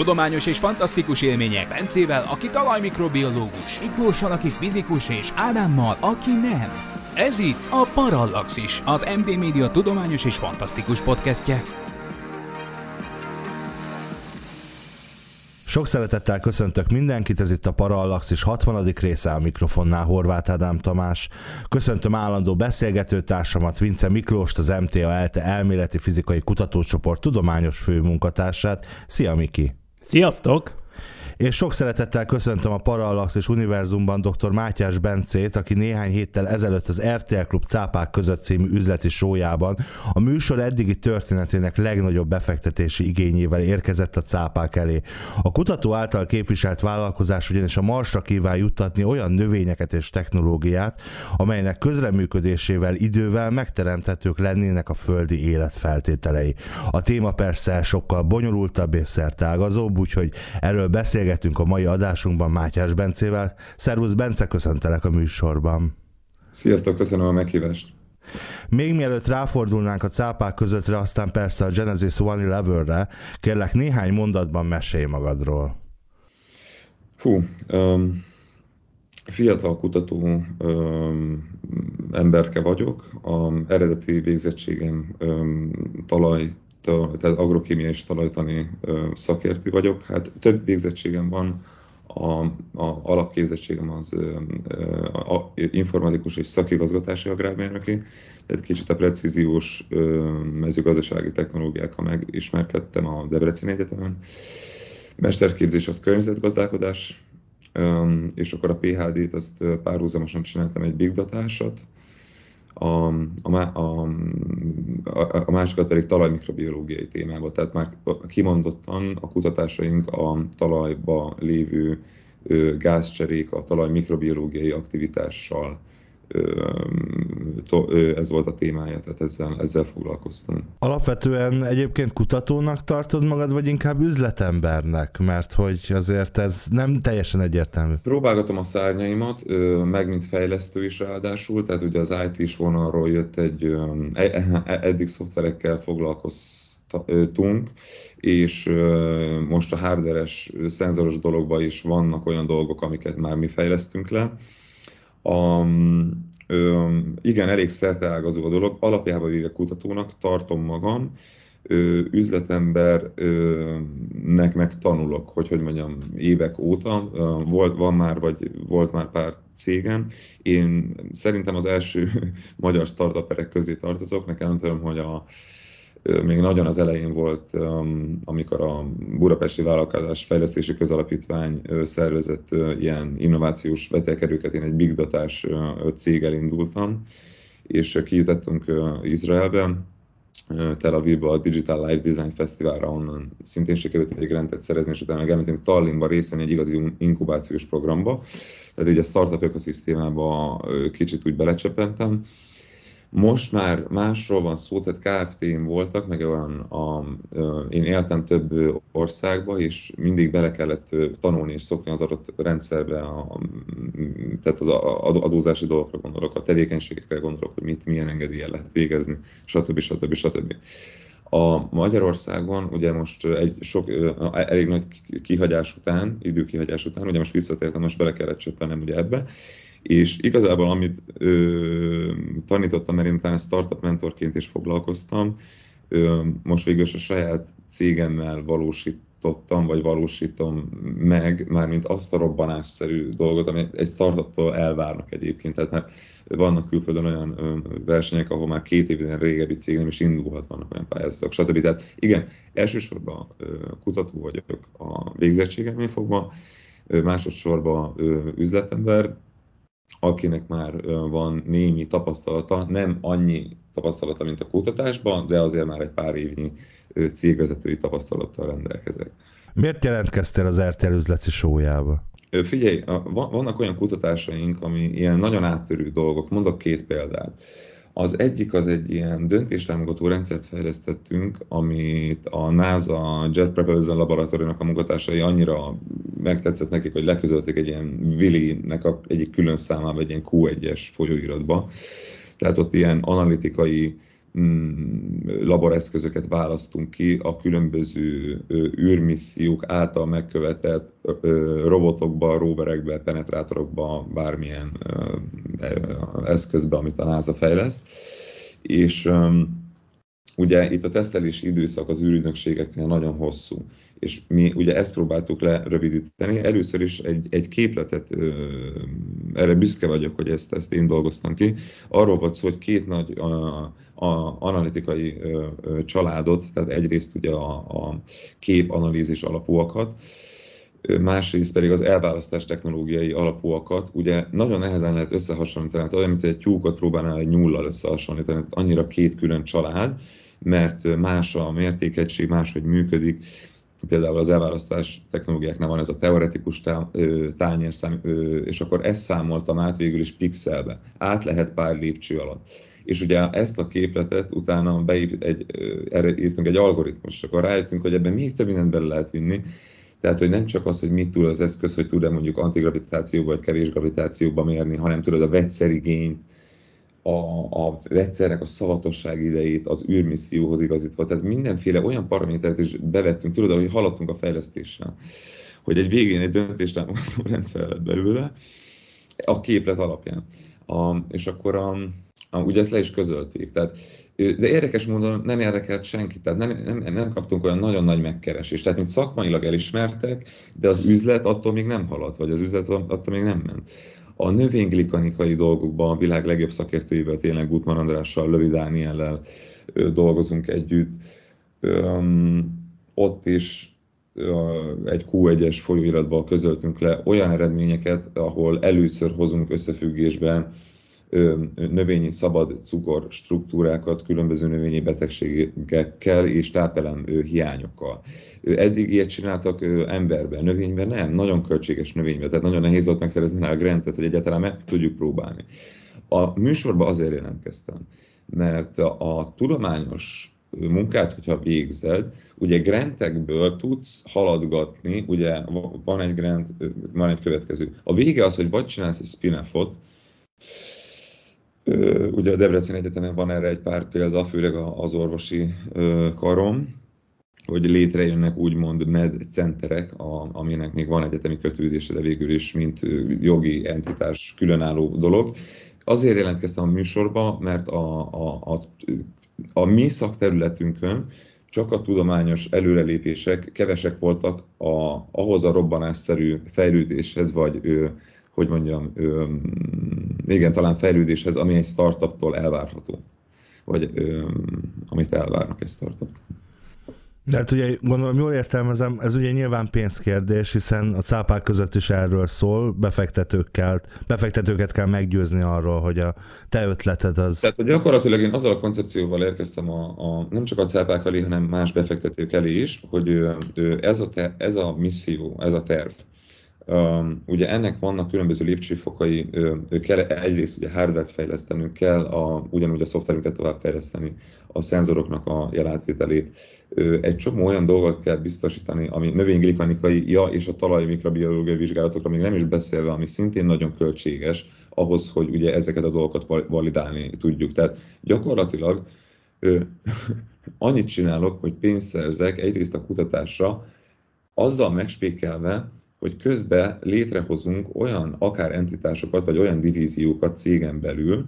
Tudományos és fantasztikus élmények Bencével, aki talajmikrobiológus, Miklóssal, aki fizikus, és Ádámmal, aki nem. Ez itt a Parallaxis, az MD Media tudományos és fantasztikus podcastje. Sok szeretettel köszöntök mindenkit, ez itt a Parallaxis 60. része a mikrofonnál Horváth Ádám Tamás. Köszöntöm állandó beszélgetőtársamat Vince Miklóst, az MTA ELTE elméleti fizikai kutatócsoport tudományos főmunkatársát. Szia Miki! Sziasztok! És sok szeretettel köszöntöm a Parallax és Univerzumban dr. Mátyás Bencét, aki néhány héttel ezelőtt az RTL Klub Cápák között című üzleti sójában a műsor eddigi történetének legnagyobb befektetési igényével érkezett a cápák elé. A kutató által képviselt vállalkozás ugyanis a Marsra kíván juttatni olyan növényeket és technológiát, amelynek közreműködésével idővel megteremthetők lennének a földi élet feltételei. A téma persze sokkal bonyolultabb és szertágazóbb, úgyhogy erről beszélgetünk beszélgetünk a mai adásunkban Mátyás Bencével. Szervusz Bence, köszöntelek a műsorban. Sziasztok, köszönöm a meghívást. Még mielőtt ráfordulnánk a cápák közöttre, aztán persze a Genesis One Eleven-re, kérlek néhány mondatban mesélj magadról. Fú, um, fiatal kutató um, emberke vagyok. A eredeti végzettségem um, talaj tehát agrokémiai és talajtani szakértő vagyok. Hát több végzettségem van, a, a alapképzettségem az a, a, informatikus és szakigazgatási agrármérnöki, tehát kicsit a precíziós mezőgazdasági technológiákkal megismerkedtem a Debreceni Egyetemen. Mesterképzés az környezetgazdálkodás, és akkor a PHD-t azt párhuzamosan csináltam egy big datásat, a, a, a, a másikat pedig talajmikrobiológiai témába, tehát már kimondottan a kutatásaink a talajba lévő gázcserék a talaj mikrobiológiai aktivitással ez volt a témája, tehát ezzel, ezzel foglalkoztam. Alapvetően egyébként kutatónak tartod magad, vagy inkább üzletembernek? Mert hogy azért ez nem teljesen egyértelmű. Próbálgatom a szárnyaimat, meg mint fejlesztő is ráadásul, tehát ugye az IT-s vonalról jött egy, e, e, e, eddig szoftverekkel foglalkoztunk, és most a hardveres, szenzoros dologban is vannak olyan dolgok, amiket már mi fejlesztünk le a, ö, igen, elég szerteágazó a dolog. Alapjában véve kutatónak tartom magam, ö, üzletembernek meg tanulok, hogy hogy mondjam, évek óta. Volt, van már, vagy volt már pár cégem. Én szerintem az első magyar startuperek közé tartozok. Nekem nem tudom, hogy a még nagyon az elején volt, amikor a Budapesti Vállalkozás Fejlesztési Közalapítvány szervezett ilyen innovációs vetelkerőket, én egy big datás céggel indultam, és kijutottunk Izraelbe, Tel Avivba a Digital Life Design Fesztiválra, onnan szintén sikerült egy rendet szerezni, és utána elmentünk Tallinnba részt egy igazi inkubációs programba. Tehát így a startup ökoszisztémába kicsit úgy belecsepentem, most már másról van szó, tehát KFT-n voltak, meg olyan, a, én éltem több országba, és mindig bele kellett tanulni és szokni az adott rendszerbe, a, tehát az adózási dolgokra gondolok, a tevékenységekre gondolok, hogy mit, milyen engedéllyel lehet végezni, stb. stb. stb. A Magyarországon ugye most egy sok, elég nagy kihagyás után, időkihagyás után, ugye most visszatértem, most bele kellett csöppenem ugye ebbe, és igazából amit ö, tanítottam, mert én utána startup mentorként is foglalkoztam, ö, most végül a saját cégemmel valósítottam, vagy valósítom meg, mármint azt a robbanásszerű dolgot, amit egy startuptól elvárnak egyébként. Tehát mert vannak külföldön olyan ö, versenyek, ahol már két évnél régebbi cég nem is indulhat, vannak olyan pályázatok, stb. Tehát igen, elsősorban ö, kutató vagyok a végzettségemnél fogva, másodszorban üzletember, akinek már van némi tapasztalata, nem annyi tapasztalata, mint a kutatásban, de azért már egy pár évnyi cégvezetői tapasztalattal rendelkezek. Miért jelentkeztél az RTL üzleti sójába? Figyelj, vannak olyan kutatásaink, ami ilyen nagyon áttörő dolgok. Mondok két példát. Az egyik az egy ilyen döntéstámogató rendszert fejlesztettünk, amit a NASA Jet Propulsion Laboratóriumnak a munkatársai annyira megtetszett nekik, hogy leközölték egy ilyen Willy-nek egyik külön számába, egy ilyen Q1-es folyóiratba. Tehát ott ilyen analitikai laboreszközöket választunk ki a különböző űrmissziók által megkövetett robotokba, roverekbe, penetrátorokba, bármilyen eszközbe, amit a NASA fejleszt. És ugye itt a tesztelési időszak az űrügynökségeknél nagyon hosszú, és mi ugye ezt próbáltuk lerövidíteni. Először is egy, egy képletet, erre büszke vagyok, hogy ezt, ezt én dolgoztam ki. Arról volt szó, hogy két nagy a, a analitikai ö, ö, családot, tehát egyrészt ugye a, a képanalízis alapúakat, másrészt pedig az elválasztás technológiai alapúakat, ugye nagyon nehezen lehet összehasonlítani, tehát olyan, mint egy tyúkot próbálnál egy nyullal összehasonlítani, annyira két külön család, mert más a mértékegység, máshogy működik, például az elválasztás technológiáknál van ez a teoretikus tányérszám, és akkor ezt számoltam át végül is pixelbe. Át lehet pár lépcső alatt. És ugye ezt a képletet utána beírt egy, erre írtunk egy algoritmus, és akkor rájöttünk, hogy ebben még több mindent bele lehet vinni, tehát, hogy nem csak az, hogy mit tud az eszköz, hogy tud-e mondjuk antigravitációba vagy kevés gravitációba mérni, hanem tudod a vegyszerigényt, a, a vegyszernek a szavatosság idejét az űrmisszióhoz igazítva. Tehát mindenféle olyan paramétert is bevettünk, tudod, hogy haladtunk a fejlesztéssel, hogy egy végén egy döntéstámogató rendszer lett belőle a képlet alapján. A, és akkor a, a, ugye ezt le is közölték. Tehát, de érdekes módon nem érdekelt senkit, tehát nem, nem, nem kaptunk olyan nagyon nagy megkeresést. Tehát, mint szakmailag elismertek, de az üzlet attól még nem haladt, vagy az üzlet attól még nem ment. A növényglikanikai dolgokban a világ legjobb szakértőivel, tényleg Gutman Andrással, Lövi Dániellel dolgozunk együtt. Ott is egy Q1-es folyóiratban közöltünk le olyan eredményeket, ahol először hozunk összefüggésben növényi szabad cukor struktúrákat különböző növényi betegségekkel és tápelem hiányokkal. Eddig ilyet csináltak emberben, növényben nem, nagyon költséges növényben, tehát nagyon nehéz volt megszerezni a grantet, hogy egyáltalán meg tudjuk próbálni. A műsorban azért jelentkeztem, mert a tudományos munkát, hogyha végzed, ugye grantekből tudsz haladgatni, ugye van egy grant, van egy következő. A vége az, hogy vagy csinálsz egy spin-offot, Ugye a Debrecen Egyetemen van erre egy pár példa, főleg az orvosi karom, hogy létrejönnek úgymond med centerek, aminek még van egyetemi kötődése, de végül is mint jogi entitás különálló dolog. Azért jelentkeztem a műsorba, mert a, a, a, a mi szakterületünkön csak a tudományos előrelépések kevesek voltak a, ahhoz a robbanásszerű fejlődéshez, vagy hogy mondjam, ö, igen, talán fejlődéshez, ami egy startuptól elvárható, vagy ö, amit elvárnak egy startuptól. De hát ugye gondolom jól értelmezem, ez ugye nyilván pénzkérdés, hiszen a cápák között is erről szól, befektetőkkel, befektetőket kell meggyőzni arról, hogy a te ötleted az... Tehát hogy gyakorlatilag én azzal a koncepcióval érkeztem a, a, nem csak a cápák elé, hanem más befektetők elé is, hogy ez a, te, ez a misszió, ez a terv, ugye ennek vannak különböző lépcsőfokai, kell egyrészt ugye hardware-t fejlesztenünk kell, a, ugyanúgy a szoftverünket továbbfejleszteni, a szenzoroknak a jelátvételét. Egy csomó olyan dolgot kell biztosítani, ami növényglikanikai, ja, és a talaj mikrobiológiai vizsgálatokra még nem is beszélve, ami szintén nagyon költséges, ahhoz, hogy ugye ezeket a dolgokat validálni tudjuk. Tehát gyakorlatilag annyit csinálok, hogy pénzt szerzek egyrészt a kutatásra, azzal megspékelve, hogy közben létrehozunk olyan akár entitásokat, vagy olyan divíziókat cégen belül,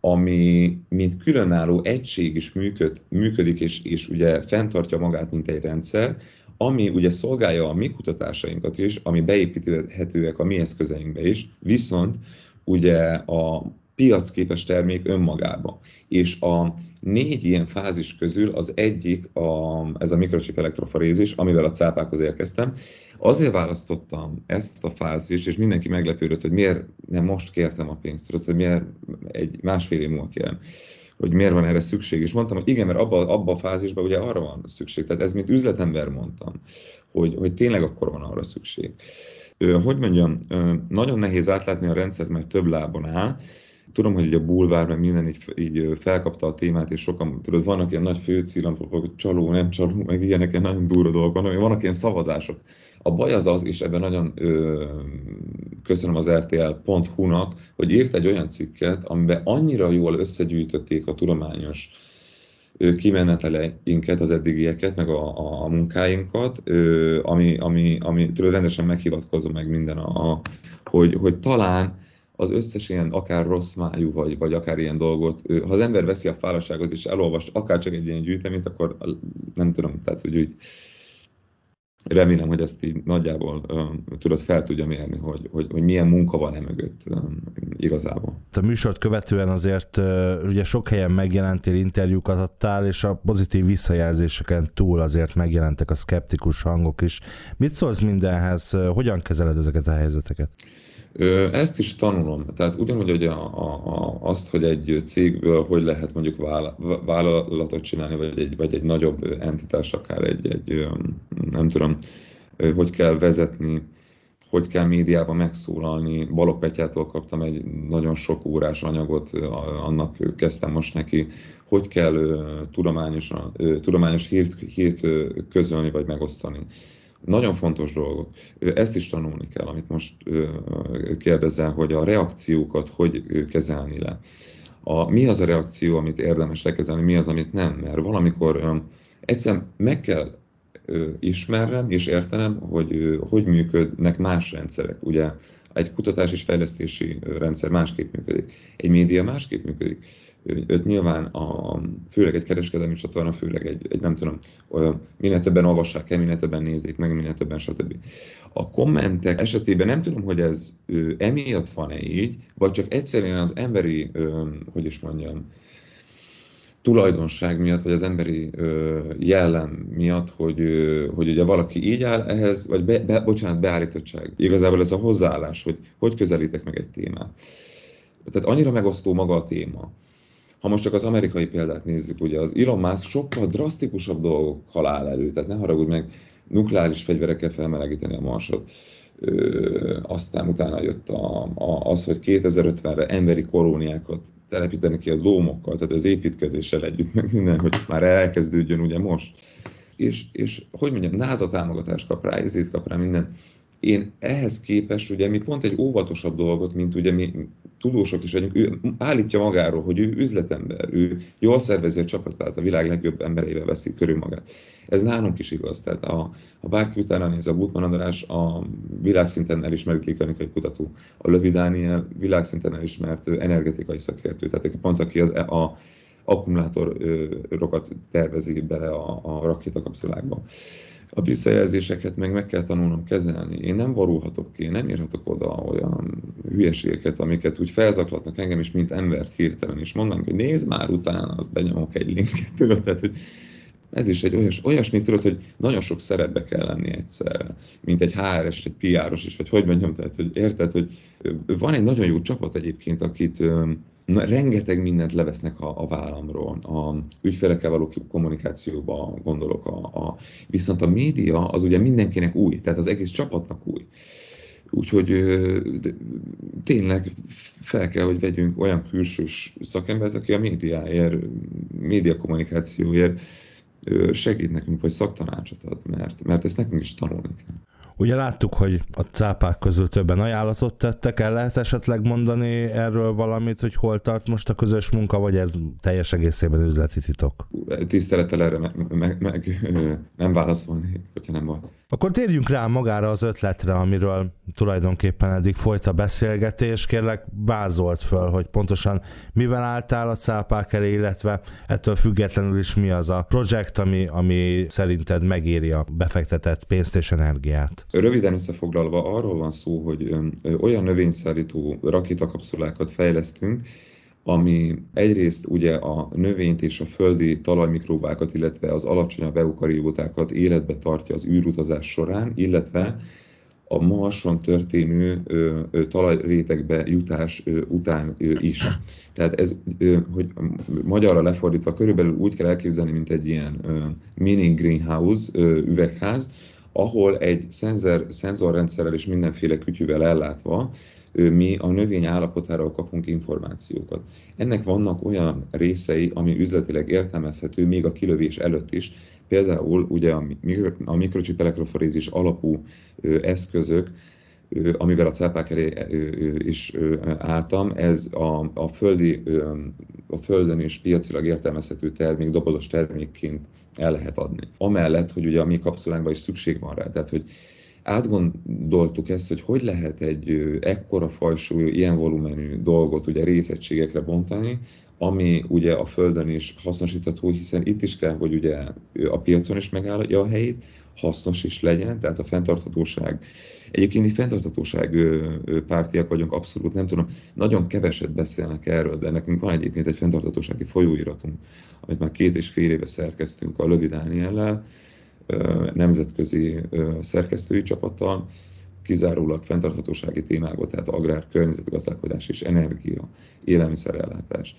ami mint különálló egység is működ, működik, és, és ugye fenntartja magát, mint egy rendszer, ami ugye szolgálja a mi kutatásainkat is, ami beépíthetőek a mi eszközeinkbe is, viszont ugye a piacképes termék önmagába. És a négy ilyen fázis közül az egyik a, ez a mikrochip elektroforézis, amivel a cápákhoz érkeztem, Azért választottam ezt a fázist, és mindenki meglepődött, hogy miért nem most kértem a pénzt, tudod, hogy miért egy másfél év múlva kérem. hogy miért van erre szükség. És mondtam, hogy igen, mert abban abba a fázisban ugye arra van szükség. Tehát ez, mint üzletember mondtam, hogy, hogy tényleg akkor van arra szükség. Hogy mondjam, nagyon nehéz átlátni a rendszert, mert több lábon áll, tudom, hogy a bulvár, meg minden így, így felkapta a témát, és sokan, tudod, vannak ilyen nagy főcillampok, hogy csaló, nem csaló, meg ilyenek, ilyen nagyon durva dolgok vannak, vannak ilyen szavazások. A baj az az, és ebben nagyon ö, köszönöm az RTL.hu-nak, hogy írt egy olyan cikket, amiben annyira jól összegyűjtötték a tudományos kimeneteleinket, az eddigieket, meg a, a, a munkáinkat, ami, ami, ami tudod, rendesen meghivatkozom meg minden, a, a, hogy, hogy talán az összes ilyen akár rossz májú, vagy, vagy akár ilyen dolgot, ha az ember veszi a fáradtságot és elolvast akár csak egy ilyen gyűjteményt, akkor nem tudom, tehát hogy úgy remélem, hogy ezt így nagyjából um, tudod, fel tudja mérni, hogy, hogy, hogy milyen munka van e mögött um, igazából. A műsort követően azért uh, ugye sok helyen megjelentél, interjúkat adtál, és a pozitív visszajelzéseken túl azért megjelentek a szkeptikus hangok is. Mit szólsz mindenhez? Hogyan kezeled ezeket a helyzeteket? Ezt is tanulom. Tehát ugyanúgy, hogy a, a, azt, hogy egy cégből hogy lehet mondjuk vállalatot csinálni, vagy egy, vagy egy nagyobb entitás, akár egy, egy nem tudom, hogy kell vezetni, hogy kell médiában megszólalni. Balog Petyától kaptam egy nagyon sok órás anyagot, annak kezdtem most neki, hogy kell tudományos, tudományos hírt, hírt közölni vagy megosztani nagyon fontos dolgok. Ezt is tanulni kell, amit most kérdezel, hogy a reakciókat hogy kezelni le. A, mi az a reakció, amit érdemes lekezelni, mi az, amit nem. Mert valamikor egyszerűen meg kell ismernem és értenem, hogy hogy működnek más rendszerek. Ugye egy kutatás és fejlesztési rendszer másképp működik, egy média másképp működik őt nyilván a, főleg egy kereskedelmi csatorna, főleg egy, egy nem tudom, olyan, minél többen olvassák el, minél többen nézik meg, minél többen, stb. A kommentek esetében nem tudom, hogy ez ő, emiatt van-e így, vagy csak egyszerűen az emberi, ö, hogy is mondjam, tulajdonság miatt, vagy az emberi ö, jellem miatt, hogy, ö, hogy ugye valaki így áll ehhez, vagy be, be, bocsánat, beállítottság. Igazából ez a hozzáállás, hogy hogy közelítek meg egy témát. Tehát annyira megosztó maga a téma, ha most csak az amerikai példát nézzük, ugye az Elon Musk sokkal drasztikusabb dolgok halál elő, tehát ne haragudj meg, nukleáris fegyverekkel felmelegíteni a marsot. Ö, aztán utána jött a, a, az, hogy 2050-re emberi kolóniákat telepíteni ki a dómokkal, tehát az építkezéssel együtt, meg minden, hogy már elkezdődjön ugye most. És, és hogy mondjam, NASA támogatást kap rá, ezért kap rá minden. Én ehhez képest, ugye mi pont egy óvatosabb dolgot, mint ugye mi tudósok is vagyunk, ő állítja magáról, hogy ő üzletember, ő jól szervezi a csapatát, a világ legjobb embereivel veszi körül magát. Ez nálunk is igaz. Tehát a, ha bárki utána néz a Gutmann András, a világszinten elismert lékanikai kutató, a Lövi Dániel világszinten elismert energetikai szakértő, tehát pont aki az, a, akkumulátorokat tervezi bele a, a rakétakapszulákba a visszajelzéseket meg meg kell tanulnom kezelni. Én nem varulhatok ki, nem írhatok oda olyan hülyeségeket, amiket úgy felzaklatnak engem is, mint embert hirtelen, és mondanám, hogy nézd már utána, az benyomok egy linket, tudod, tehát, hogy ez is egy olyas, olyasmi, tudod, hogy nagyon sok szerepbe kell lenni egyszerre, mint egy HR-es, egy PR-os is, vagy hogy mondjam, tehát, hogy érted, hogy van egy nagyon jó csapat egyébként, akit na, rengeteg mindent levesznek a, a vállamról. A ügyfelekkel való kommunikációba gondolok. A, a, viszont a média az ugye mindenkinek új, tehát az egész csapatnak új. Úgyhogy tényleg fel kell, hogy vegyünk olyan külsős szakembert, aki a médiáért, média kommunikációért segít nekünk, vagy szaktanácsot ad, mert, mert ezt nekünk is tanulni kell. Ugye láttuk, hogy a cápák közül többen ajánlatot tettek, el lehet esetleg mondani erről valamit, hogy hol tart most a közös munka, vagy ez teljes egészében üzleti titok? Tisztelettel erre meg, meg, meg nem válaszolni, hogyha nem van. Akkor térjünk rá magára az ötletre, amiről tulajdonképpen eddig folyt a beszélgetés. Kérlek, vázolt föl, hogy pontosan mivel álltál a cápák elé, illetve ettől függetlenül is mi az a projekt, ami, ami szerinted megéri a befektetett pénzt és energiát. Röviden összefoglalva arról van szó, hogy olyan növényszállító rakétakapszulákat fejlesztünk, ami egyrészt ugye a növényt és a földi talajmikróbákat, illetve az alacsonyabb eukariótákat életbe tartja az űrutazás során, illetve a Marson történő ö, ö, talajrétegbe jutás ö, után ö, is. Tehát ez, hogy magyarra lefordítva körülbelül úgy kell elképzelni, mint egy ilyen mini greenhouse üvegház, ahol egy szenzor, szenzorrendszerrel és mindenféle kütyűvel ellátva mi a növény állapotáról kapunk információkat. Ennek vannak olyan részei, ami üzletileg értelmezhető még a kilövés előtt is. Például ugye a mikrocsip elektroforézis alapú eszközök, amivel a cápák elé is álltam, ez a, a, földi, a földön is piacilag értelmezhető termék, dobozos termékként el lehet adni. Amellett, hogy ugye a mi kapszulánkban is szükség van rá, tehát hogy átgondoltuk ezt, hogy hogy lehet egy ekkora fajsúlyú, ilyen volumenű dolgot ugye részegységekre bontani, ami ugye a Földön is hasznosítható, hiszen itt is kell, hogy ugye a piacon is megállja a helyét, hasznos is legyen, tehát a fenntarthatóság. Egyébként mi fenntarthatóság pártiak vagyunk, abszolút nem tudom, nagyon keveset beszélnek erről, de nekünk van egyébként egy fenntarthatósági folyóiratunk, amit már két és fél éve szerkeztünk a Lövi Dániellel, nemzetközi szerkesztői csapattal, kizárólag fenntarthatósági témákban, tehát agrár, környezetgazdálkodás és energia, élelmiszerellátás,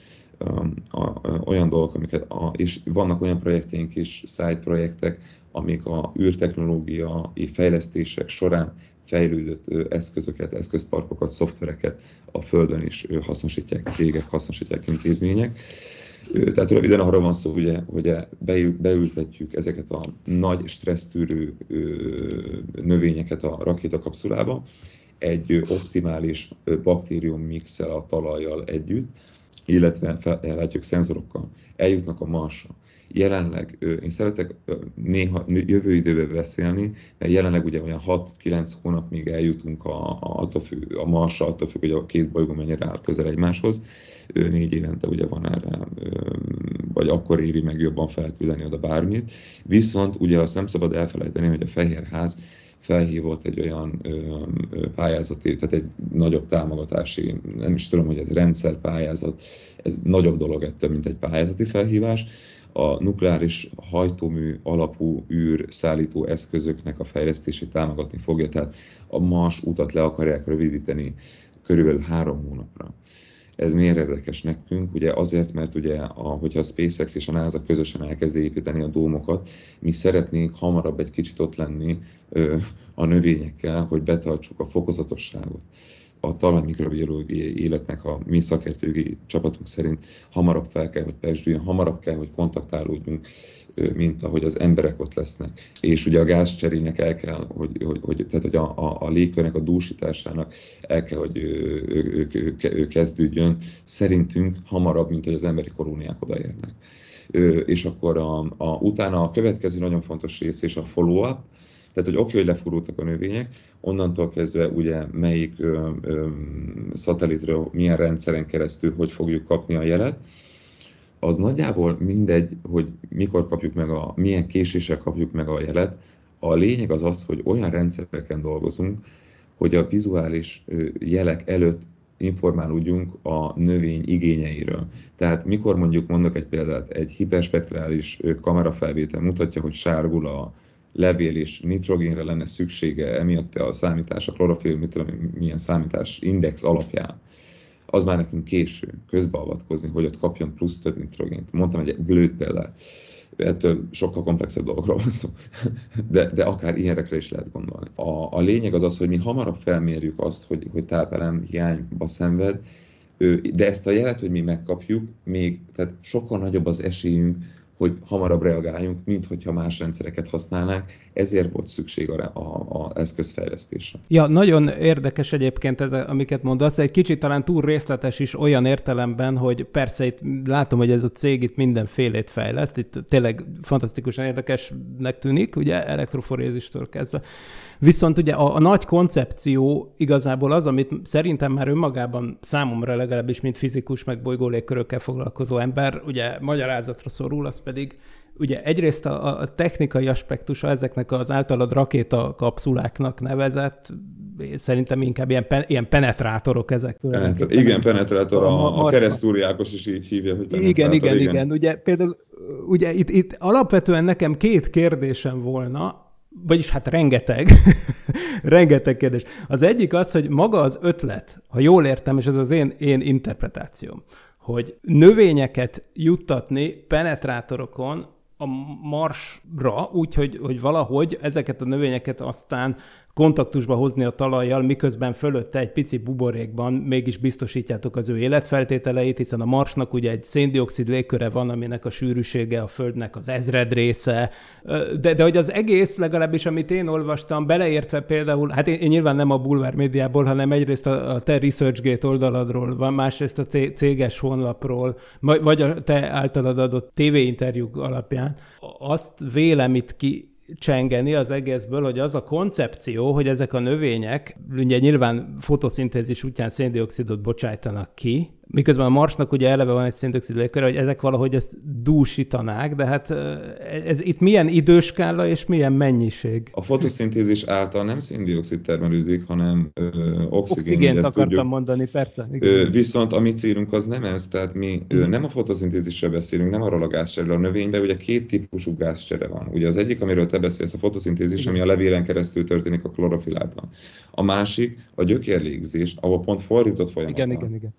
olyan dolgok, amiket, a, és vannak olyan projektjeink is, side projektek, amik a űrtechnológiai fejlesztések során fejlődött eszközöket, eszközparkokat, szoftvereket a Földön is hasznosítják cégek, hasznosítják intézmények. Tehát röviden arra van szó, ugye, hogy beültetjük ezeket a nagy stressztűrő növényeket a rakétakapszulába, egy optimális baktérium mixel a talajjal együtt, illetve ellátjuk szenzorokkal, eljutnak a Marsra. Jelenleg én szeretek néha jövő időben beszélni, mert jelenleg ugye olyan 6-9 hónap még eljutunk a, a, a Marsra, attól függ, hogy a két bolygó mennyire áll közel egymáshoz. Négy évente ugye van erre, vagy akkor éri meg jobban felküldeni oda bármit. Viszont ugye azt nem szabad elfelejteni, hogy a Fehérház felhívott egy olyan ö, ö, pályázati, tehát egy nagyobb támogatási, nem is tudom, hogy ez rendszerpályázat, ez nagyobb dolog ettől, mint egy pályázati felhívás. A nukleáris hajtómű alapú űr szállító eszközöknek a fejlesztését támogatni fogja, tehát a Mars utat le akarják rövidíteni körülbelül három hónapra. Ez miért érdekes nekünk? Ugye azért, mert ugye, a, hogyha a SpaceX és a NASA közösen elkezdi építeni a dómokat, mi szeretnénk hamarabb egy kicsit ott lenni ö, a növényekkel, hogy betartsuk a fokozatosságot a talajmikrobiológiai életnek a mi szakértői csapatunk szerint hamarabb fel kell, hogy pesdüljön, hamarabb kell, hogy kontaktálódjunk mint ahogy az emberek ott lesznek. És ugye a gázcserének el kell, hogy, hogy, hogy tehát hogy a, a, a légkörnek a dúsításának el kell, hogy ő, ő, ő, ő kezdődjön, szerintünk hamarabb, mint hogy az emberi kolóniák odaérnek. És akkor a, a, utána a következő nagyon fontos rész és a follow-up, tehát, hogy oké, okay, hogy lefurultak a növények, onnantól kezdve ugye melyik ö, ö, szatellitről, milyen rendszeren keresztül, hogy fogjuk kapni a jelet, az nagyjából mindegy, hogy mikor kapjuk meg a, milyen késéssel kapjuk meg a jelet. A lényeg az az, hogy olyan rendszereken dolgozunk, hogy a vizuális jelek előtt informálódjunk a növény igényeiről. Tehát mikor mondjuk mondok egy példát, egy hiperspektrális kamerafelvétel mutatja, hogy sárgul a levél és nitrogénre lenne szüksége, emiatt a számítás, a klorofil, mit tudom, milyen számítás index alapján az már nekünk késő közbeavatkozni, hogy ott kapjon plusz több nitrogént. Mondtam egy blőtt példát, ettől sokkal komplexebb dolgokról van szó, de, de akár ilyenekre is lehet gondolni. A, a lényeg az az, hogy mi hamarabb felmérjük azt, hogy, hogy tápelem hiányba szenved, de ezt a jelet, hogy mi megkapjuk, még tehát sokkal nagyobb az esélyünk, hogy hamarabb reagáljunk, mint hogyha más rendszereket használnánk. Ezért volt szükség a, a, a eszközfejlesztésre. Ja, nagyon érdekes egyébként ez, amiket mondasz. Egy kicsit talán túl részletes is olyan értelemben, hogy persze itt látom, hogy ez a cég itt mindenfélét fejleszt. Itt tényleg fantasztikusan érdekesnek tűnik, ugye elektroforézistől kezdve. Viszont ugye a, a nagy koncepció igazából az, amit szerintem már önmagában számomra legalábbis, mint fizikus, meg bolygólégkörökkel foglalkozó ember, ugye magyarázatra szorul, az pedig ugye egyrészt a, a technikai aspektusa ezeknek az általad rakéta kapszuláknak nevezett, szerintem inkább ilyen, pen, ilyen penetrátorok ezek. Penetr- igen, penetrátor, a, a, a keresztúri Ákos is így hívja, hogy igen, igen, igen, igen. Ugye például ugye itt, itt alapvetően nekem két kérdésem volna, vagyis hát rengeteg, rengeteg kérdés. Az egyik az, hogy maga az ötlet, ha jól értem, és ez az én, én interpretációm, hogy növényeket juttatni penetrátorokon a marsra, úgyhogy hogy valahogy ezeket a növényeket aztán kontaktusba hozni a talajjal, miközben fölötte egy pici buborékban mégis biztosítjátok az ő életfeltételeit, hiszen a Marsnak ugye egy széndiokszid légköre van, aminek a sűrűsége a Földnek az ezred része, de, de hogy az egész, legalábbis amit én olvastam, beleértve például, hát én, én nyilván nem a Bulvár médiából, hanem egyrészt a, a te ResearchGate oldaladról van, másrészt a céges honlapról, vagy a te általad adott tévéinterjúk alapján, azt vélem itt ki csengeni az egészből, hogy az a koncepció, hogy ezek a növények ugye nyilván fotoszintézis útján széndiokszidot bocsájtanak ki, miközben a Marsnak ugye eleve van egy széndiokszid légköre, hogy ezek valahogy ezt dúsítanák, de hát ez itt milyen időskála és milyen mennyiség? A fotoszintézis által nem széndiokszid termelődik, hanem ö, oxigén. Oxigént akartam tudjuk. mondani, persze. Ö, viszont a mi célunk az nem ez, tehát mi ö, nem a fotoszintézisről beszélünk, nem arról a gázcseréről. A növényben ugye két típusú gázcsere van. Ugye az egyik, amiről te beszélsz, a fotoszintézis, ami a levélen keresztül történik a klorofilátban. A másik a gyökérlégzés, ahol pont fordított folyamat igen, van. Igen, igen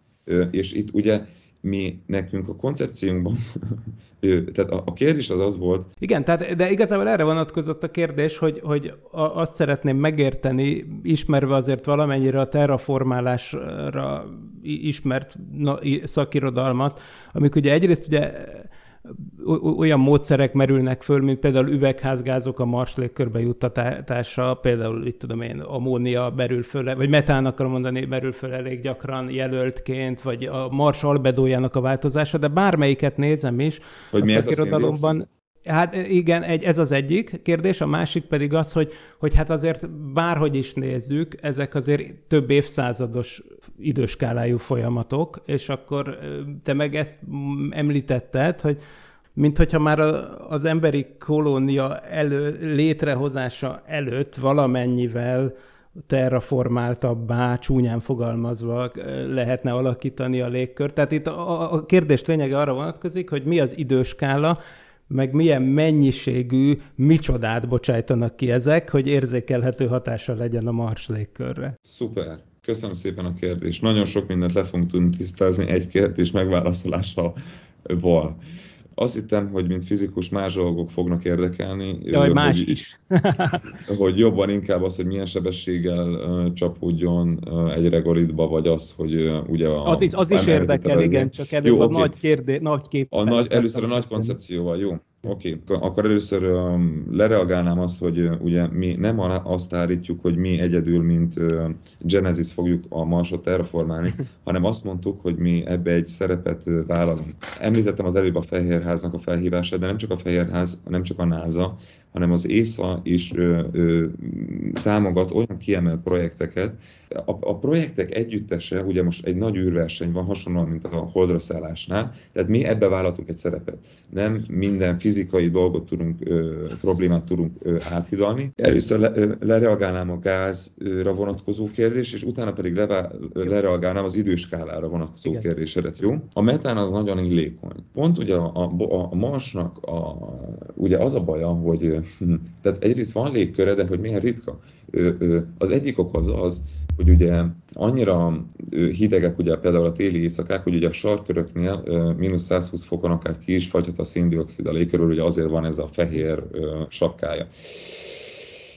és itt ugye mi nekünk a koncepciónkban, tehát a, kérdés az az volt. Igen, tehát, de igazából erre vonatkozott a kérdés, hogy, hogy azt szeretném megérteni, ismerve azért valamennyire a terraformálásra ismert szakirodalmat, amik ugye egyrészt ugye olyan módszerek merülnek föl, mint például üvegházgázok a Mars légkörbe juttatása, például itt tudom én, ammónia berül föl, vagy metán akarom mondani, berül föl elég gyakran jelöltként, vagy a Mars albedójának a változása, de bármelyiket nézem is, hogy a miért Hát igen, egy, ez az egyik kérdés, a másik pedig az, hogy, hogy hát azért bárhogy is nézzük, ezek azért több évszázados időskálájú folyamatok, és akkor te meg ezt említetted, hogy mint hogyha már az emberi kolónia elő, létrehozása előtt valamennyivel terraformáltabbá, csúnyán fogalmazva lehetne alakítani a légkört. Tehát itt a, a kérdés lényege arra vonatkozik, hogy mi az időskála, meg milyen mennyiségű micsodát bocsájtanak ki ezek, hogy érzékelhető hatása legyen a Mars légkörre. Szuper. Köszönöm szépen a kérdést. Nagyon sok mindent le fogunk tudni tisztázni egy kérdés megválaszolásával. Azt hittem, hogy mint fizikus más dolgok fognak érdekelni. De hogy más is. hogy jobban inkább az, hogy milyen sebességgel uh, csapódjon uh, egy regolitba, vagy az, hogy uh, ugye a... Az is, az is érdekel, igen, csak előbb jó, a okay. nagy kérdé, nagy kép. A nagy, először a nagy koncepcióval, jó. Oké, okay. akkor először um, lereagálnám azt, hogy uh, ugye mi nem azt állítjuk, hogy mi egyedül, mint uh, Genesis fogjuk a Marsot terraformálni, hanem azt mondtuk, hogy mi ebbe egy szerepet uh, vállalunk. Említettem az előbb a Fehérháznak a felhívását, de nem csak a Fehérház, nem csak a NASA, hanem az ÉSZA is ö, ö, támogat olyan kiemelt projekteket. A, a projektek együttese, ugye most egy nagy űrverseny van, hasonlóan, mint a holdra szállásnál, tehát mi ebbe vállaltunk egy szerepet. Nem minden fizikai dolgot tudunk, ö, problémát tudunk ö, áthidalni. Először le, ö, lereagálnám a gázra vonatkozó kérdés, és utána pedig le, lereagálnám az időskálára vonatkozó Igen. kérdésedet, jó? A metán az nagyon illékony. Pont ugye a, a, a Marsnak a, ugye az a baja, hogy tehát egyrészt van légköre, de hogy milyen ritka. Az egyik ok az az, hogy ugye annyira hidegek ugye például a téli éjszakák, hogy ugye a sarköröknél mínusz 120 fokon akár ki is fagyhat a széndiokszid a légkörül, ugye azért van ez a fehér sapkája.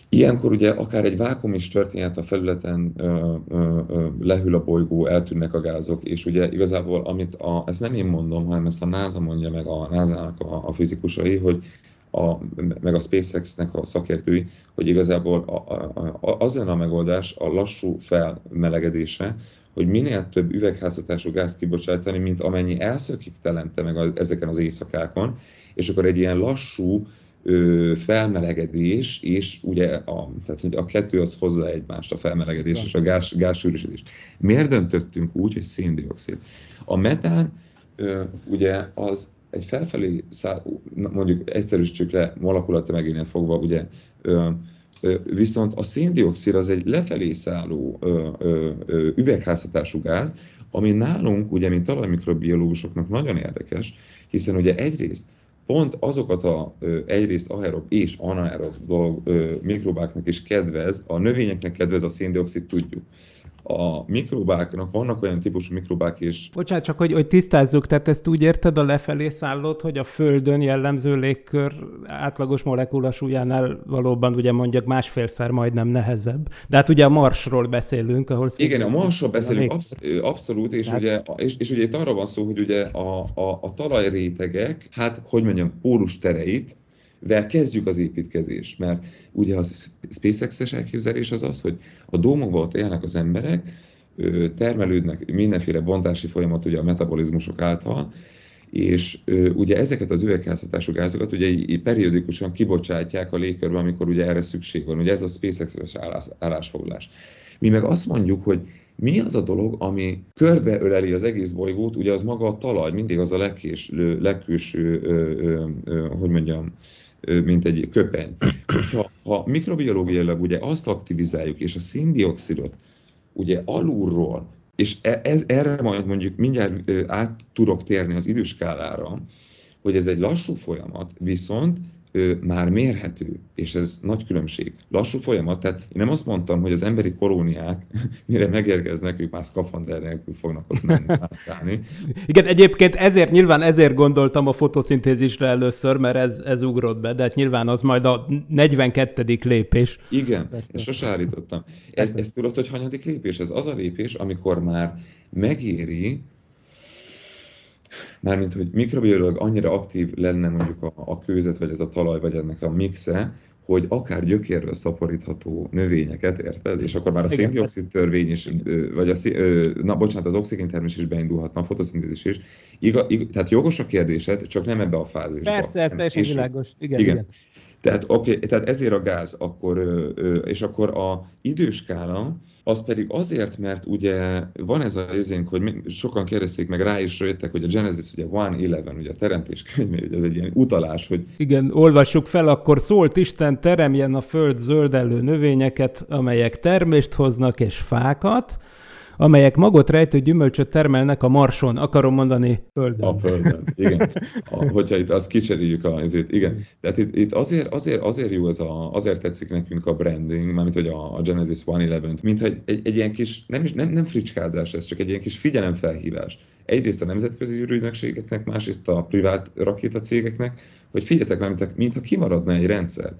Ilyenkor ugye akár egy vákum is történhet a felületen, ö, ö, ö, lehűl a bolygó, eltűnnek a gázok, és ugye igazából, amit a, ezt nem én mondom, hanem ezt a NASA mondja meg a NASA-nak a, a fizikusai, hogy a, meg a SpaceX-nek a szakértői, hogy igazából a, a, a, az lenne a megoldás a lassú felmelegedésre, hogy minél több üvegházhatású gázt kibocsátani, mint amennyi elszökik telente meg a, ezeken az éjszakákon, és akkor egy ilyen lassú ö, felmelegedés, és ugye a, tehát, hogy a kettő az hozza egymást, a felmelegedés és a gáz, gázsűrűsödés. Miért döntöttünk úgy, hogy széndiokszid? A metán ö, ugye az egy felfelé, száll, mondjuk egyszerűsítsük le molekulatömegénél fogva, ugye, viszont a széndiokszid az egy lefelé szálló ö, ö, üvegházhatású gáz, ami nálunk, ugye, mint talajmikrobiológusoknak nagyon érdekes, hiszen ugye egyrészt pont azokat a egyrészt aerob és anaerob dolog, ö, mikrobáknak is kedvez, a növényeknek kedvez a széndiokszid, tudjuk. A mikrobáknak vannak olyan típusú mikrobák is. Bocsánat, csak hogy, hogy tisztázzuk, tehát ezt úgy érted a lefelé szállót, hogy a Földön jellemző légkör átlagos molekula súlyánál valóban ugye mondjak másfélszer majdnem nehezebb. De hát ugye a Marsról beszélünk, ahol... Igen, a Marsról beszélünk absz- abszolút, és, hát... ugye, és, és ugye itt arra van szó, hogy ugye a, a, a talajrétegek, hát hogy mondjam, pólus tereit, vel kezdjük az építkezést, mert ugye a SpaceX-es elképzelés az az, hogy a dómokban ott élnek az emberek, termelődnek mindenféle bontási folyamat ugye a metabolizmusok által, és ugye ezeket az üvegházhatású gázokat ugye periódikusan kibocsátják a légkörbe, amikor ugye erre szükség van. Ugye ez a SpaceX-es állás, állásfoglalás. Mi meg azt mondjuk, hogy mi az a dolog, ami körbeöleli az egész bolygót, ugye az maga a talaj, mindig az a legkés, legkülső, hogy mondjam, mint egy köpeny. Ha, ha mikrobiológiailag ugye azt aktivizáljuk, és a széndiokszidot ugye alulról, és e, ez, erre majd mondjuk mindjárt át tudok térni az időskálára, hogy ez egy lassú folyamat, viszont már mérhető, és ez nagy különbség. Lassú folyamat, tehát én nem azt mondtam, hogy az emberi kolóniák, mire megérkeznek, ők már szkafander nélkül fognak ott menni, mászkálni. Igen, egyébként ezért, nyilván ezért gondoltam a fotoszintézisre először, mert ez, ez ugrott be, de hát nyilván az majd a 42. lépés. Igen, ezt sose állítottam. Ez, ez tudod, hogy hanyadik lépés? Ez az a lépés, amikor már megéri mármint, hogy mikrobiológ annyira aktív lenne mondjuk a, a kőzet, vagy ez a talaj, vagy ennek a mixe, hogy akár gyökérről szaporítható növényeket, érted? És akkor már a széndiokszid törvény is, vagy a, na bocsánat, az oxigén termés is beindulhatna, a fotoszintézis is. Iga, ig, tehát jogos a kérdésed, csak nem ebbe a fázisba. Persze, ez teljesen világos. Igen, igen. igen. Tehát, okay, tehát ezért a gáz, akkor, és akkor a időskála, az pedig azért, mert ugye van ez az izénk, hogy sokan kérdezték meg rá is jöttek, hogy a Genesis ugye 1.11, ugye a teremtés könyve, ugye ez egy ilyen utalás, hogy... Igen, olvassuk fel, akkor szólt Isten, teremjen a föld zöldellő növényeket, amelyek termést hoznak és fákat, amelyek magot rejtő gyümölcsöt termelnek a marson, akarom mondani földön. A földön, igen. A, hogyha itt azt kicseréljük a ezért, igen. Tehát itt, itt azért, azért, azért jó ez a, azért tetszik nekünk a branding, mármint hogy a, a Genesis 1.11, mint hogy egy, egy ilyen kis, nem, is, nem, nem fricskázás ez, csak egy ilyen kis figyelemfelhívás. Egyrészt a nemzetközi űrügynökségeknek, másrészt a privát rakétacégeknek, hogy figyeljetek már, mintha, mintha kimaradna egy rendszer.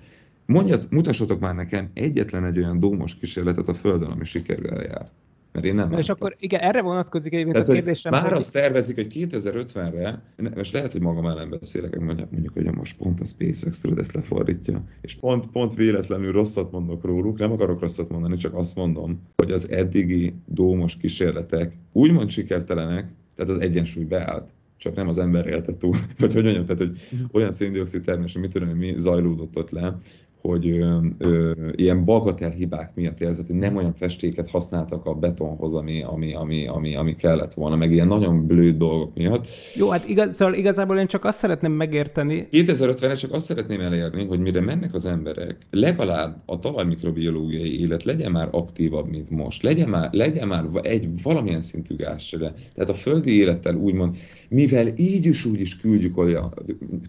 Mondjat, mutassatok már nekem egyetlen egy olyan dómos kísérletet a Földön, ami sikerrel jár mert én nem. Na és akkor igen, erre vonatkozik egyébként a kérdésem. Már hogy... azt tervezik, hogy 2050-re, most lehet, hogy magam ellen beszélek, mondjuk, hogy most pont a SpaceX tudod ezt lefordítja, és pont, pont véletlenül rosszat mondok róluk, nem akarok rosszat mondani, csak azt mondom, hogy az eddigi dómos kísérletek úgymond sikertelenek, tehát az egyensúly beállt csak nem az ember élte túl, vagy hogy mondjam, tehát hogy olyan széndiokszid termés, mit tudom, mi zajlódott ott le, hogy ö, ö, ilyen bagatel hibák miatt érted, hogy nem olyan festéket használtak a betonhoz, ami, ami, ami, ami, ami kellett volna, meg ilyen nagyon blőd dolgok miatt. Jó, hát igaz, szóval igazából én csak azt szeretném megérteni. 2050-re csak azt szeretném elérni, hogy mire mennek az emberek, legalább a talajmikrobiológiai élet legyen már aktívabb, mint most. Legyen már, legyen már egy valamilyen szintű gázcsere. Tehát a földi élettel úgymond, mivel így is úgy is küldjük, olyan,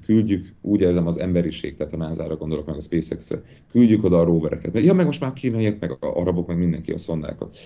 küldjük úgy érzem az emberiség, tehát a NASA-ra gondolok meg a SpaceX küldjük oda a rovereket. Ja, meg most már kínaiak, meg a arabok, meg mindenki a szondákat.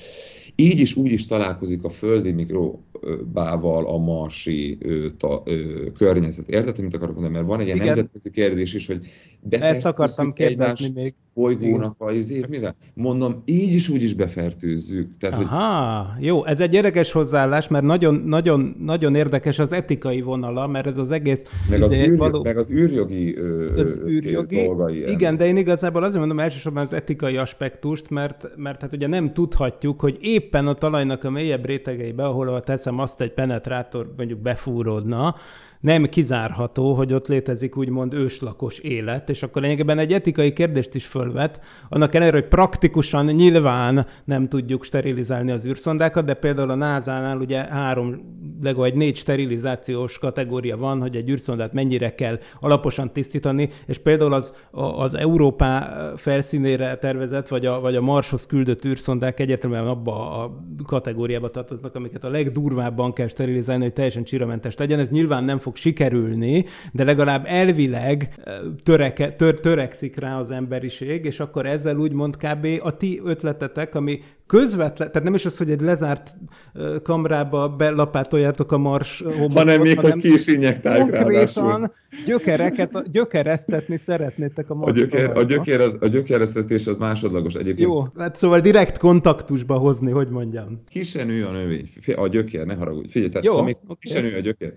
Így is úgy is találkozik a földi mikrobával a marsi ö, ta, ö, környezet. Érted, mit akarok mondani? Mert van egy ilyen Igen. nemzetközi kérdés is, hogy Ezt akartam kérdezni még. Bolygónak a izét, mivel? Mondom, így is úgy is befertőzzük. Tehát, Aha, hogy... jó, ez egy érdekes hozzáállás, mert nagyon, nagyon, nagyon érdekes az etikai vonala, mert ez az egész... Meg az, űrjog, való... meg az űrjogi, ö, az űrjogi dolgai. Igen, de én igazából azért mondom elsősorban az etikai aspektust, mert, mert hát ugye nem tudhatjuk, hogy épp éppen a talajnak a mélyebb rétegeibe, ahol teszem azt egy penetrátor mondjuk befúródna, nem kizárható, hogy ott létezik úgymond őslakos élet, és akkor lényegében egy etikai kérdést is fölvet, annak ellenére, hogy praktikusan nyilván nem tudjuk sterilizálni az űrszondákat, de például a NASA-nál ugye három, legalább négy sterilizációs kategória van, hogy egy űrszondát mennyire kell alaposan tisztítani, és például az, az Európá felszínére tervezett, vagy a, vagy a Marshoz küldött űrszondák egyértelműen abba a kategóriába tartoznak, amiket a legdurvábban kell sterilizálni, hogy teljesen csiramentes legyen. Ez nyilván nem fog fog sikerülni, de legalább elvileg töreke, tör, törekszik rá az emberiség, és akkor ezzel úgymond kb. a ti ötletetek, ami közvetlen, tehát nem is az, hogy egy lezárt kamrába belapátoljátok a mars hanem még, hogy ki is injektáljuk Konkrétan gyökereket, gyökeresztetni szeretnétek a mars a, gyöker, a, gyökér az, a gyökeresztetés az másodlagos egyébként. Jó, hát szóval direkt kontaktusba hozni, hogy mondjam. Ki se nő a növény, a gyökér, ne haragudj. Figyelj, tehát Jó, amik, okay. ki se nő a gyökér.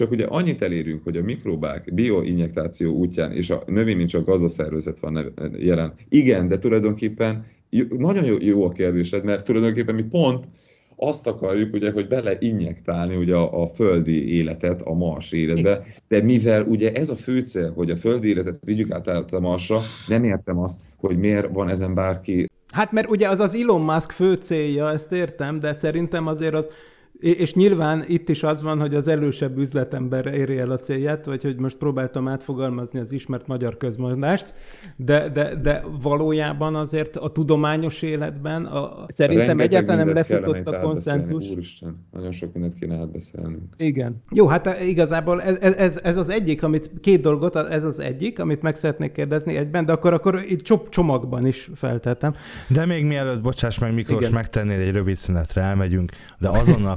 Csak ugye annyit elérünk, hogy a mikrobák bioinjektáció útján, és a növény nincs csak gazdaszervezet van jelen. Igen, de tulajdonképpen nagyon jó, jó a kérdésed, mert tulajdonképpen mi pont azt akarjuk, ugye, hogy beleinjektálni ugye a, a földi életet a Mars életbe, de mivel ugye ez a fő cél, hogy a földi életet vigyük át a Marsra, nem értem azt, hogy miért van ezen bárki. Hát mert ugye az az Elon Musk fő célja, ezt értem, de szerintem azért az és nyilván itt is az van, hogy az elősebb üzletember éri el a célját, vagy hogy most próbáltam átfogalmazni az ismert magyar közmondást, de, de, de valójában azért a tudományos életben a, szerintem egyáltalán nem lefutott a konszenzus. Úristen, nagyon sok mindent kéne átbeszélnünk. Igen. Jó, hát igazából ez, ez, ez az egyik, amit két dolgot, ez az egyik, amit meg szeretnék kérdezni egyben, de akkor, akkor itt csomagban is feltettem. De még mielőtt, bocsáss meg Miklós, Igen. megtennél egy rövid szünetre, elmegyünk, de azonnal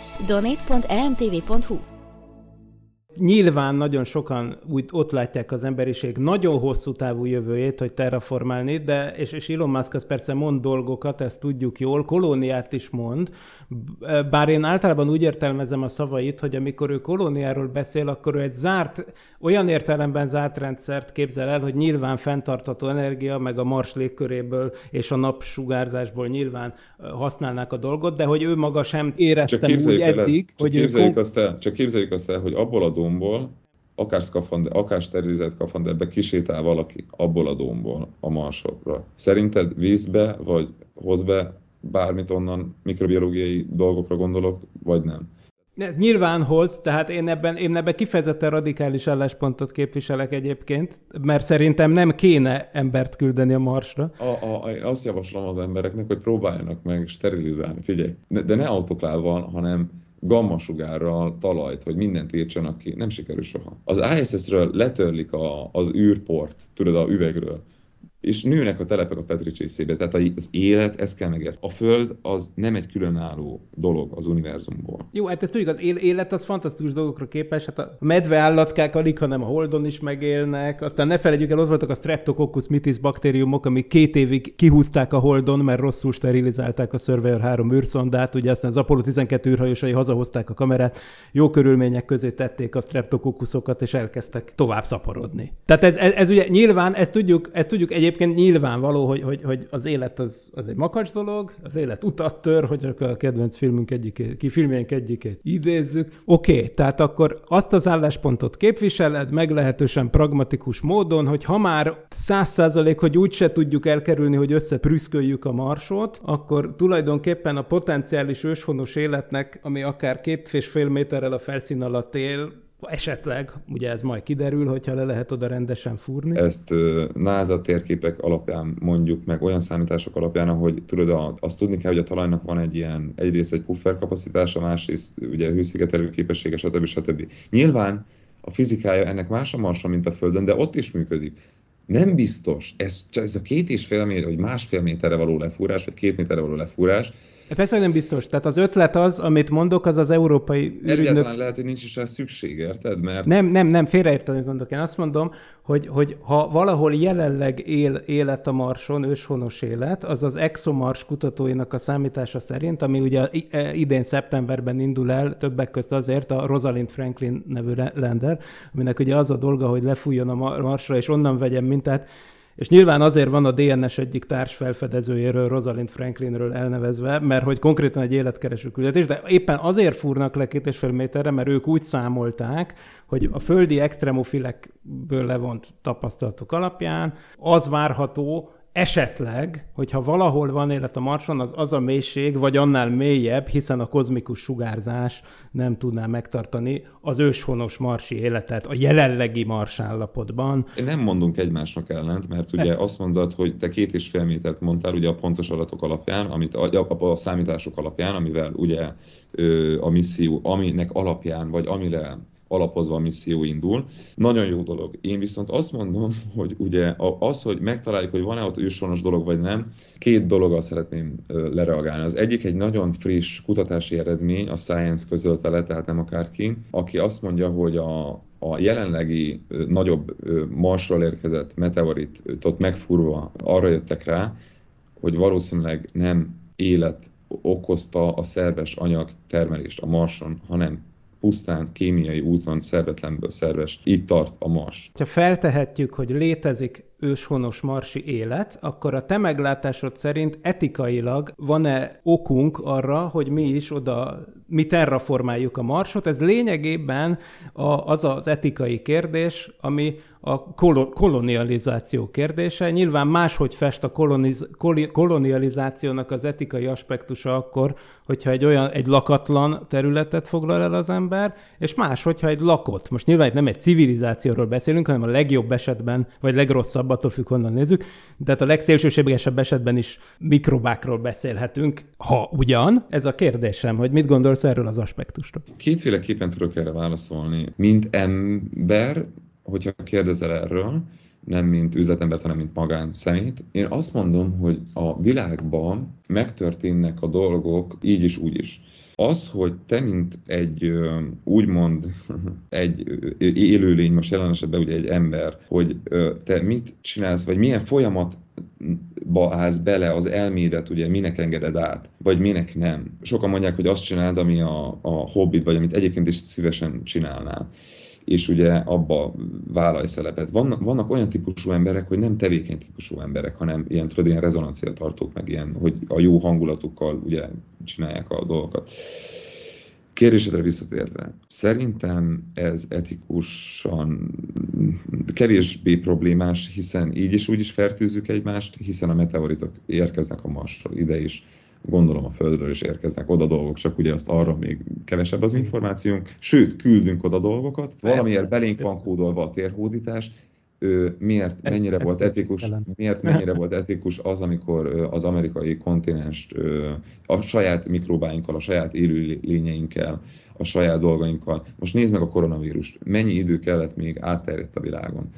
donate.emtv.hu Nyilván nagyon sokan úgy ott látják az emberiség nagyon hosszú távú jövőjét, hogy terraformálni, de, és, és Elon Musk az persze mond dolgokat, ezt tudjuk jól, kolóniát is mond, bár én általában úgy értelmezem a szavait, hogy amikor ő kolóniáról beszél, akkor ő egy zárt, olyan értelemben zárt rendszert képzel el, hogy nyilván fenntartható energia, meg a Mars légköréből és a napsugárzásból nyilván használnák a dolgot, de hogy ő maga sem éreztem úgy eddig, csak hogy képzeljük, ő... azt el, csak képzeljük azt el, hogy abból a domból akár, szkafander, akár sterilizált skafanderbe kisétál valaki abból a domból a marsokra. Szerinted vízbe, vagy hoz be bármit onnan mikrobiológiai dolgokra gondolok, vagy nem. Nyilván hoz, tehát én ebben, én ebben kifejezetten radikális álláspontot képviselek egyébként, mert szerintem nem kéne embert küldeni a Marsra. A, a, azt javaslom az embereknek, hogy próbáljanak meg sterilizálni. Figyelj, de ne autoklávval, hanem gammasugárral talajt, hogy mindent írtsanak ki. Nem sikerül soha. Az ISS-ről letörlik a, az űrport, tudod, a üvegről és nőnek a telepek a Petri csészébe. Tehát az élet, ezt kell megért. A Föld az nem egy különálló dolog az univerzumból. Jó, hát ezt tudjuk, az élet az fantasztikus dolgokra képes. Hát a medve állatkák alig, hanem a Holdon is megélnek. Aztán ne felejtjük el, ott voltak a Streptococcus mitis baktériumok, amik két évig kihúzták a Holdon, mert rosszul sterilizálták a Surveyor 3 űrszondát. Ugye aztán az Apollo 12 űrhajósai hazahozták a kamerát, jó körülmények közé tették a Streptococcusokat, és elkezdtek tovább szaporodni. Tehát ez, ez, ez ugye nyilván, ezt tudjuk, ezt tudjuk egyébként egyébként nyilvánvaló, hogy, hogy, hogy az élet az, az egy makacs dolog, az élet utat tör, hogy a kedvenc filmünk egyikét, ki filmjénk egyikét idézzük. Oké, okay, tehát akkor azt az álláspontot képviseled meglehetősen pragmatikus módon, hogy ha már száz százalék, hogy úgyse tudjuk elkerülni, hogy összeprüszköljük a marsot, akkor tulajdonképpen a potenciális őshonos életnek, ami akár két és fél méterrel a felszín alatt él, Esetleg, ugye ez majd kiderül, hogyha le lehet oda rendesen fúrni. Ezt NASA térképek alapján mondjuk meg, olyan számítások alapján, hogy tudod, azt tudni kell, hogy a talajnak van egy ilyen, egyrészt egy puffer kapacitása, másrészt ugye hőszigetelő képessége, stb. stb. Nyilván a fizikája ennek más a Marson, mint a Földön, de ott is működik. Nem biztos, ez, ez a két és fél méter, vagy másfél méterre való lefúrás, vagy két méterre való lefúrás, persze, hogy nem biztos. Tehát az ötlet az, amit mondok, az az európai ürügynök... Egyáltalán lehet, hogy nincs is rá szükség, érted? Mert... Nem, nem, nem, félreértem, amit mondok. Én azt mondom, hogy, hogy ha valahol jelenleg él élet a Marson, őshonos élet, az az ExoMars kutatóinak a számítása szerint, ami ugye e, idén szeptemberben indul el, többek között azért a Rosalind Franklin nevű lander, aminek ugye az a dolga, hogy lefújjon a Marsra, és onnan vegyen mintát, és nyilván azért van a DNS egyik társ felfedezőjéről, Rosalind Franklinről elnevezve, mert hogy konkrétan egy életkereső küldetés, de éppen azért fúrnak le két és fél méterre, mert ők úgy számolták, hogy a földi extremofilekből levont tapasztalatok alapján az várható, esetleg, hogyha valahol van élet a Marson, az az a mélység, vagy annál mélyebb, hiszen a kozmikus sugárzás nem tudná megtartani az őshonos marsi életet a jelenlegi mars állapotban. Nem mondunk egymásnak ellent, mert ugye Ezt. azt mondod, hogy te két és fél métert mondtál ugye a pontos adatok alapján, amit a, a, a számítások alapján, amivel ugye a misszió, aminek alapján, vagy amire alapozva a misszió indul. Nagyon jó dolog. Én viszont azt mondom, hogy ugye az, hogy megtaláljuk, hogy van-e ott őshonos dolog, vagy nem, két dologgal szeretném lereagálni. Az egyik egy nagyon friss kutatási eredmény, a Science közölte le, tehát nem akárki, aki azt mondja, hogy a, a jelenlegi nagyobb Marsról érkezett meteoritot megfúrva arra jöttek rá, hogy valószínűleg nem élet okozta a szerves anyag termelést a Marson, hanem pusztán kémiai úton szervetlenből szerves. Itt tart a Mars. Ha feltehetjük, hogy létezik őshonos marsi élet, akkor a te meglátásod szerint etikailag van-e okunk arra, hogy mi is oda, mi terraformáljuk a marsot? Ez lényegében a, az az etikai kérdés, ami a kolonializáció kérdése. Nyilván máshogy fest a koloniz, kolonializációnak az etikai aspektusa akkor, hogyha egy olyan, egy lakatlan területet foglal el az ember, és más, hogyha egy lakott. Most nyilván itt nem egy civilizációról beszélünk, hanem a legjobb esetben, vagy legrosszabb, attól függ, honnan nézzük. Tehát a legszélsőségesebb esetben is mikrobákról beszélhetünk, ha ugyan. Ez a kérdésem, hogy mit gondolsz erről az aspektusról? Kétféleképpen tudok erre válaszolni. Mint ember, hogyha kérdezel erről, nem mint üzletembert, hanem mint magán szemét. Én azt mondom, hogy a világban megtörténnek a dolgok így is, úgy is. Az, hogy te, mint egy úgymond egy élőlény, most jelen esetben ugye egy ember, hogy te mit csinálsz, vagy milyen folyamat ba állsz bele az elmédet, ugye minek engeded át, vagy minek nem. Sokan mondják, hogy azt csináld, ami a, a hobbit, vagy amit egyébként is szívesen csinálnál és ugye abba vállalj szelepet. Vannak, vannak olyan típusú emberek, hogy nem tevékeny típusú emberek, hanem ilyen, tudod, ilyen rezonancia tartók, meg ilyen, hogy a jó hangulatukkal ugye csinálják a dolgokat. Kérdésedre visszatérve, szerintem ez etikusan kevésbé problémás, hiszen így is úgy is fertőzzük egymást, hiszen a meteoritok érkeznek a Marsról ide is gondolom a Földről is érkeznek oda dolgok, csak ugye azt arra még kevesebb az információnk. Sőt, küldünk oda dolgokat, valamiért belénk van kódolva a térhódítás, miért, mennyire volt etikus, miért mennyire volt etikus az, amikor az amerikai kontinenst a saját mikrobáinkkal, a saját élőlényeinkkel, a saját dolgainkkal. Most nézd meg a koronavírust, mennyi idő kellett még átterjedt a világon.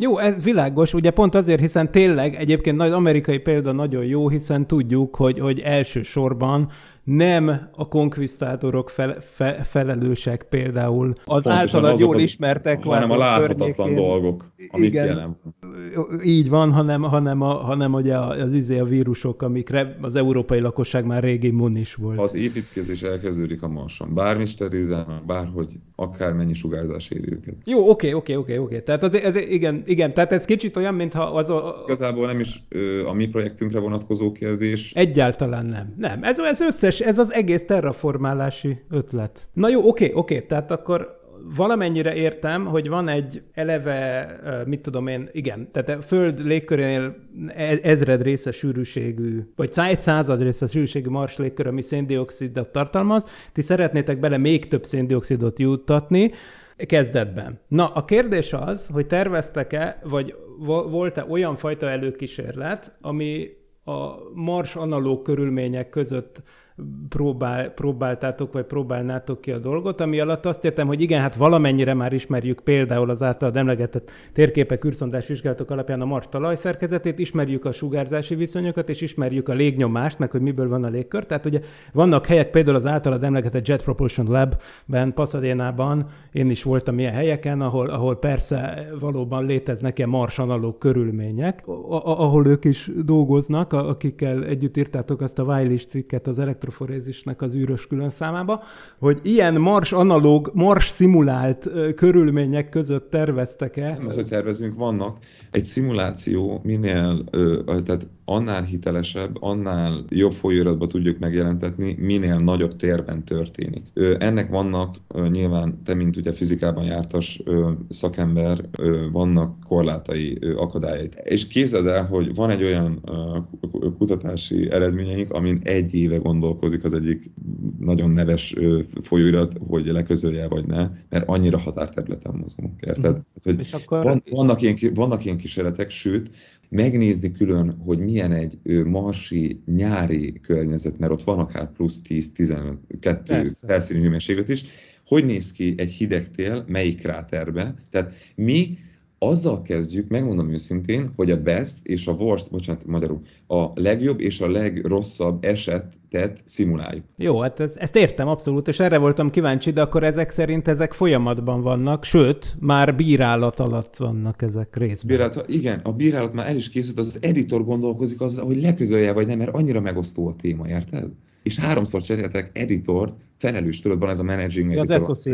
Jó, ez világos, ugye pont azért, hiszen tényleg egyébként nagy amerikai példa nagyon jó, hiszen tudjuk, hogy, hogy elsősorban nem a konkvisztátorok fel, fe, felelősek például. Az általad jól ismertek hanem a láthatatlan dolgok, amik Igen. jelen Így van, hanem, hanem, a, hanem ugye az izé a vírusok, amikre az európai lakosság már régi immunis volt. Az építkezés elkezdődik a marson. Bármi sterilizálnak, bárhogy, akármennyi sugárzás éri őket. Jó, oké, oké, oké, oké. Tehát az, ez, igen, igen, tehát ez kicsit olyan, mintha az a... Igazából nem is a mi projektünkre vonatkozó kérdés. Egyáltalán nem. Nem, ez, ez összes ez az egész terraformálási ötlet. Na jó, oké, oké, tehát akkor valamennyire értem, hogy van egy eleve, mit tudom én, igen, tehát a Föld légkörénél e-, ezred része sűrűségű, vagy egy század része sűrűségű mars légkör, ami széndiokszidot tartalmaz, ti szeretnétek bele még több széndiokszidot juttatni, kezdetben. Na, a kérdés az, hogy terveztek-e, vagy volt-e olyan fajta előkísérlet, ami a mars analóg körülmények között próbál, próbáltátok, vagy próbálnátok ki a dolgot, ami alatt azt értem, hogy igen, hát valamennyire már ismerjük például az általad emlegetett térképek, űrszondás vizsgálatok alapján a Mars talajszerkezetét, ismerjük a sugárzási viszonyokat, és ismerjük a légnyomást, meg hogy miből van a légkör. Tehát ugye vannak helyek, például az általad emlegetett Jet Propulsion Lab-ben, Pasadena-ban, én is voltam ilyen helyeken, ahol, ahol persze valóban léteznek ilyen Mars analóg körülmények, ahol ők is dolgoznak, akikkel együtt írtátok azt a Wiley cikket az elektron elektroforézisnek az űrös különszámába, hogy ilyen mars analóg, mars szimulált körülmények között terveztek-e? Nem az, hogy tervezünk, vannak. Egy szimuláció minél, tehát annál hitelesebb, annál jobb folyóiratba tudjuk megjelentetni, minél nagyobb térben történik. Ennek vannak nyilván, te mint ugye fizikában jártas szakember, vannak korlátai, akadályai. És képzeld el, hogy van egy olyan kutatási eredményeink, amin egy éve gondolkozik az egyik nagyon neves folyóirat, hogy leközölje vagy ne, mert annyira határterületen mozgunk, érted? Mm. Hogy És akkor... van, vannak, ilyen, vannak ilyen kísérletek, sőt, megnézni külön, hogy milyen egy marsi nyári környezet, mert ott van akár plusz 10-12 felszíni hőmérséklet is, hogy néz ki egy hideg tél, melyik kráterbe. Tehát mi azzal kezdjük, megmondom őszintén, hogy a best és a worst, bocsánat, magyarul, a legjobb és a legrosszabb esetet szimuláljuk. Jó, hát ez, ezt értem abszolút, és erre voltam kíváncsi, de akkor ezek szerint ezek folyamatban vannak, sőt, már bírálat alatt vannak ezek részben. Bírálat, igen, a bírálat már el is készült, az, az editor gondolkozik azzal, hogy leközölje vagy nem, mert annyira megosztó a téma, érted? És háromszor cseréltek editort, felelős, tudod, van ez a managing ja, editor. Az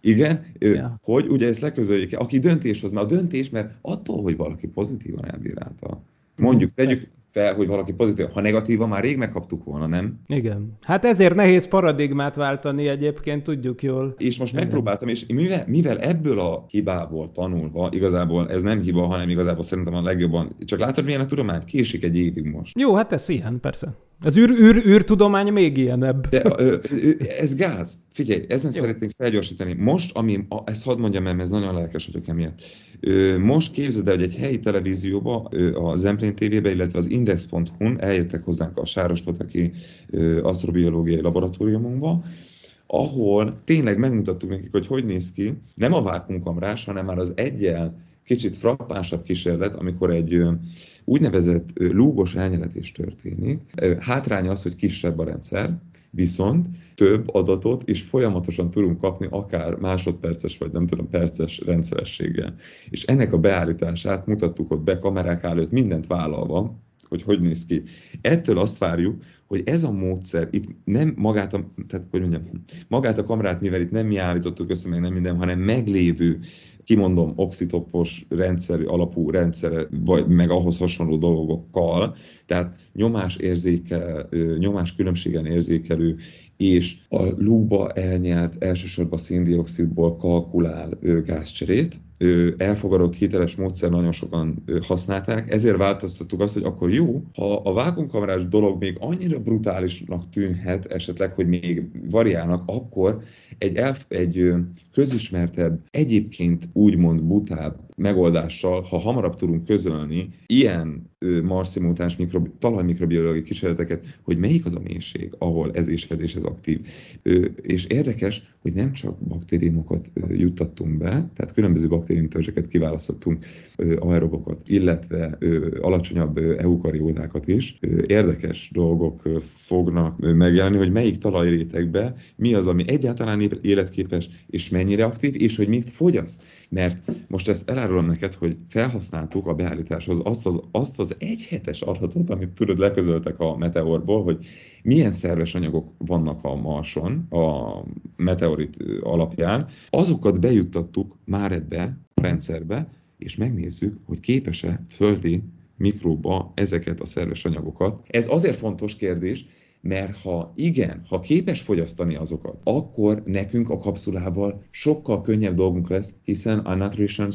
Igen, ja. hogy ugye ezt leközöljék, aki döntés mert a döntés, mert attól, hogy valaki pozitívan elbírálta, mondjuk, tegyük, fel, hogy valaki pozitív. Ha negatívan, már rég megkaptuk volna, nem? Igen. Hát ezért nehéz paradigmát váltani egyébként, tudjuk jól. És most megpróbáltam, és mivel, mivel ebből a hibából tanulva, igazából ez nem hiba, hanem igazából szerintem a legjobban, csak látod, milyen a tudomány? Késik egy évig most. Jó, hát ez ilyen, persze. Az űr, űr, űrtudomány még ilyenebb. De ö, ö, ez gáz. Figyelj, ezen Jó. szeretnénk felgyorsítani. Most, ami, a, ezt hadd mondjam el, ez nagyon lelkes vagyok emiatt. Most képzeld el, hogy egy helyi televízióba, a Zemplén TV-be, illetve az Index.hu-n eljöttek hozzánk a Sárostotaki asztrobiológiai laboratóriumunkba, ahol tényleg megmutattuk nekik, hogy hogy néz ki, nem a vákumkamrás, hanem már az egyel kicsit frappánsabb kísérlet, amikor egy úgynevezett lúgos elnyeletés történik. Hátránya az, hogy kisebb a rendszer, viszont több adatot is folyamatosan tudunk kapni, akár másodperces vagy nem tudom, perces rendszerességgel. És ennek a beállítását mutattuk ott be kamerák előtt, mindent vállalva, hogy hogy néz ki. Ettől azt várjuk, hogy ez a módszer, itt nem magát a, tehát, hogy mondjam, magát a kamerát, mivel itt nem mi állítottuk össze, meg nem minden, hanem meglévő kimondom, oxitopos rendszer, alapú rendszer, vagy meg ahhoz hasonló dolgokkal, tehát nyomás érzéke, nyomás különbségen érzékelő, és a lúba elnyelt elsősorban széndiokszidból kalkulál gázcserét, elfogadott hiteles módszer nagyon sokan használták, ezért változtattuk azt, hogy akkor jó, ha a vákumkamerás dolog még annyira brutálisnak tűnhet esetleg, hogy még variálnak, akkor egy, elf, egy közismertebb, egyébként úgymond butább megoldással, ha hamarabb tudunk közölni ilyen marszimultáns mikrobi, talajmikrobiológiai kísérleteket, hogy melyik az a mélység, ahol ez és ez aktív. És érdekes, hogy nem csak baktériumokat juttattunk be, tehát különböző baktériumtörzseket kiválasztottunk, aerobokat, illetve alacsonyabb eukariótákat is. Érdekes dolgok fognak megjelenni, hogy melyik talajrétegbe mi az, ami egyáltalán életképes, és mennyire aktív, és hogy mit fogyaszt. Mert most ezt elárulom neked, hogy felhasználtuk a beállításhoz azt az, azt az egyhetes adatot, amit tudod, leközöltek a meteorból, hogy milyen szerves anyagok vannak a Marson, a meteorit alapján, azokat bejuttattuk már ebbe a rendszerbe, és megnézzük, hogy képes-e földi mikróba ezeket a szerves anyagokat. Ez azért fontos kérdés, mert ha igen, ha képes fogyasztani azokat, akkor nekünk a kapszulával sokkal könnyebb dolgunk lesz, hiszen a nutrition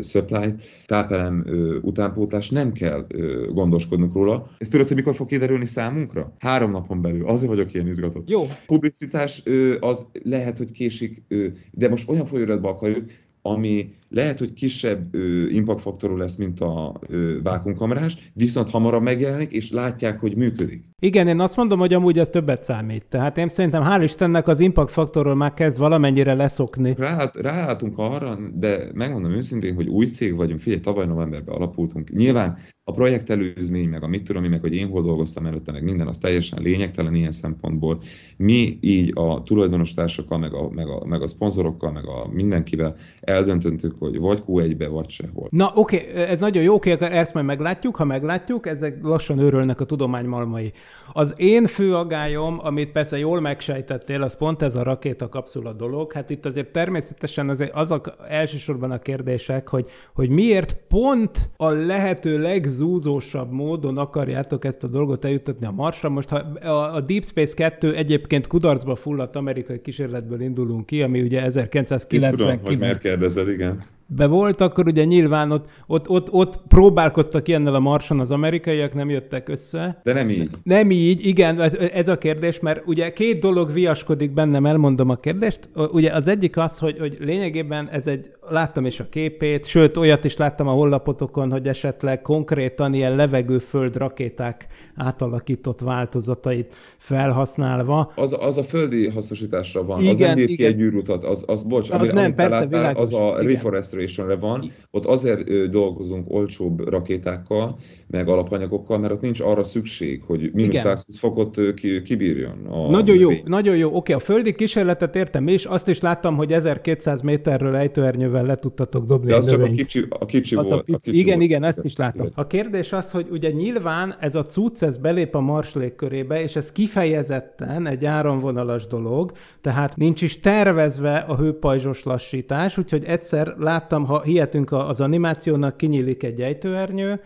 supply, tápelem utánpótlás nem kell gondoskodnunk róla. Ezt tudod, hogy mikor fog kiderülni számunkra? Három napon belül. Azért vagyok ilyen izgatott. Jó. Publicitás az lehet, hogy késik, de most olyan folyóiratba akarjuk, ami lehet, hogy kisebb impact faktorú lesz, mint a ö, vákumkamerás, viszont hamarabb megjelenik, és látják, hogy működik. Igen, én azt mondom, hogy amúgy ez többet számít. Tehát én szerintem hál' Istennek az impact faktorról már kezd valamennyire leszokni. Rá, ráálltunk arra, de megmondom őszintén, hogy új cég vagyunk, figyelj, tavaly novemberben alapultunk. Nyilván a projekt előzmény, meg a mit tudom, meg hogy én hol dolgoztam előtte, meg minden, az teljesen lényegtelen ilyen szempontból. Mi így a tulajdonos társakkal, meg a, meg a, meg a szponzorokkal, meg a mindenkivel eldöntöttük, hogy vagy Q1-be, vagy sehol. Na oké, okay, ez nagyon jó, oké, okay, ezt majd meglátjuk, ha meglátjuk, ezek lassan őrölnek a tudomány malmai. Az én fő agályom, amit persze jól megsejtettél, az pont ez a rakéta kapszula dolog. Hát itt azért természetesen az, azok elsősorban a kérdések, hogy, hogy miért pont a lehető legzúzósabb módon akarjátok ezt a dolgot eljutatni a Marsra. Most ha a Deep Space 2 egyébként kudarcba fulladt amerikai kísérletből indulunk ki, ami ugye 1999. Tudom, hogy miért kérdezed, igen be volt, akkor ugye nyilván ott, ott, ott, ott próbálkoztak ilyennel a Marson az amerikaiak, nem jöttek össze. De nem így. Nem így, igen, ez, ez a kérdés, mert ugye két dolog viaskodik bennem, elmondom a kérdést. Ugye az egyik az, hogy, hogy lényegében ez egy, láttam is a képét, sőt, olyat is láttam a hollapotokon, hogy esetleg konkrétan ilyen levegőföld rakéták átalakított változatait felhasználva. Az, az a földi hasznosításra van, igen, az nem bír ki egy űrutat, az, az bocs, az, ami, nem, persze, láttál, az a reforest Demonstrationre van, ott azért dolgozunk olcsóbb rakétákkal, meg alapanyagokkal, mert ott nincs arra szükség, hogy mínusz 120 fokot kibírjon. A nagyon jó, nagyon jó. Oké, a földi kísérletet értem és azt is láttam, hogy 1200 méterről ejtőernyővel le tudtatok dobni De az csak a kicsi, a kicsi az volt. A pici, a kicsi igen, volt. igen, ezt is láttam. A kérdés az, hogy ugye nyilván ez a cucc, ez belép a mars légkörébe, és ez kifejezetten egy áramvonalas dolog, tehát nincs is tervezve a hőpajzsos lassítás, úgyhogy egyszer láttam, ha hihetünk az animációnak, kinyílik egy ejtőernyő,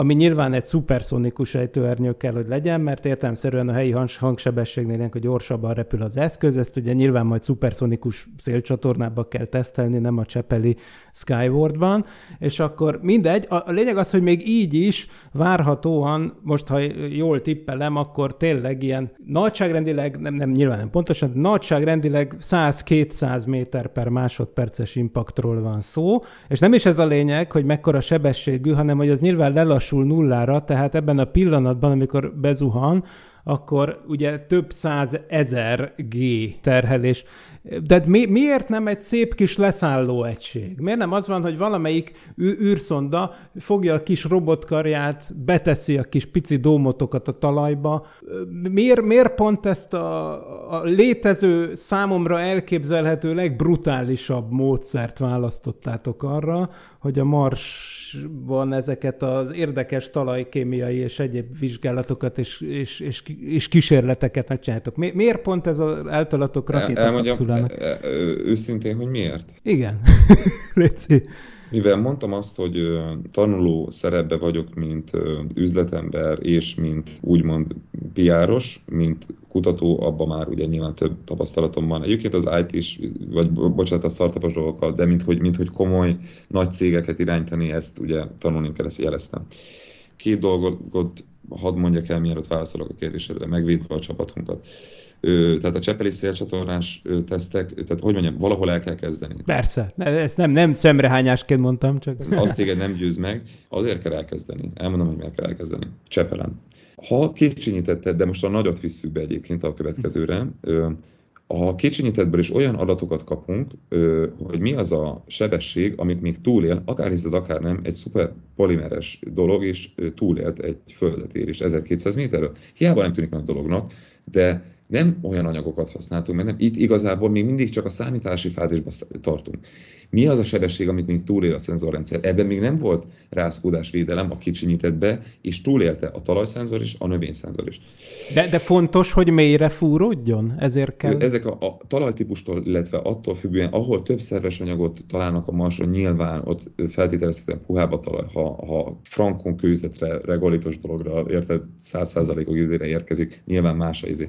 ami nyilván egy szuperszonikus ejtőernyő kell, hogy legyen, mert értelmszerűen a helyi hangsebességnél ilyenkor gyorsabban repül az eszköz, ezt ugye nyilván majd szuperszonikus szélcsatornába kell tesztelni, nem a Csepeli Skywardban, és akkor mindegy, a, a lényeg az, hogy még így is várhatóan, most ha jól tippelem, akkor tényleg ilyen nagyságrendileg, nem, nem nyilván nem pontosan, nagyságrendileg 100-200 méter per másodperces impaktról van szó, és nem is ez a lényeg, hogy mekkora sebességű, hanem hogy az nyilván lelassul lassul nullára, tehát ebben a pillanatban, amikor bezuhan, akkor ugye több száz ezer G terhelés. De mi, miért nem egy szép kis leszálló egység? Miért nem az van, hogy valamelyik űrszonda fogja a kis robotkarját, beteszi a kis pici dómotokat a talajba? Miért, miért pont ezt a, a létező, számomra elképzelhető legbrutálisabb módszert választottátok arra, hogy a Marsban ezeket az érdekes talajkémiai és egyéb vizsgálatokat és, és, és, és kísérleteket megcsináltok. Mi, miért pont ez az általatok rakétakapszulának? E, e, őszintén, hogy miért? Igen. Léci. Mivel mondtam azt, hogy tanuló szerepbe vagyok, mint üzletember, és mint úgymond piáros, mint kutató, abban már ugye nyilván több tapasztalatom van. Egyébként az IT is, vagy bocsánat, a startupos dolgokkal, de mint hogy, mint hogy komoly nagy cégeket irányítani, ezt ugye tanulni kell, ezt jeleztem. Két dolgot hadd mondjak el, mielőtt válaszolok a kérdésedre, megvédve a csapatunkat tehát a Csepeli szélcsatornás tesztek, tehát hogy mondjam, valahol el kell kezdeni. Persze, ezt nem, nem szemrehányásként mondtam, csak... Azt téged nem győz meg, azért kell elkezdeni. Elmondom, hogy meg kell elkezdeni. Csepelen. Ha kicsinyítetted, de most a nagyot visszük be egyébként a következőre, a kicsinyítettből is olyan adatokat kapunk, hogy mi az a sebesség, amit még túlél, akár hiszed, akár nem, egy szuper polimeres dolog, és túlélt egy földet ér is 1200 méterről. Hiába nem tűnik nagy dolognak, de nem olyan anyagokat használtunk, mert nem, itt igazából még mindig csak a számítási fázisban tartunk. Mi az a sebesség, amit még túlél a szenzorrendszer? Ebben még nem volt védelem, a kicsinyített be, és túlélte a talajszenzor is, a növényszenzor is. De, de fontos, hogy mélyre fúródjon? Ezért kell... Ezek a, a talajtípustól, illetve attól függően, ahol több szerves anyagot találnak a marson, nyilván ott feltételezhetően puhább a talaj. Ha, ha frankon kőzetre, regolitos dologra, érted, százszázalékok izére érkezik, nyilván más a izé.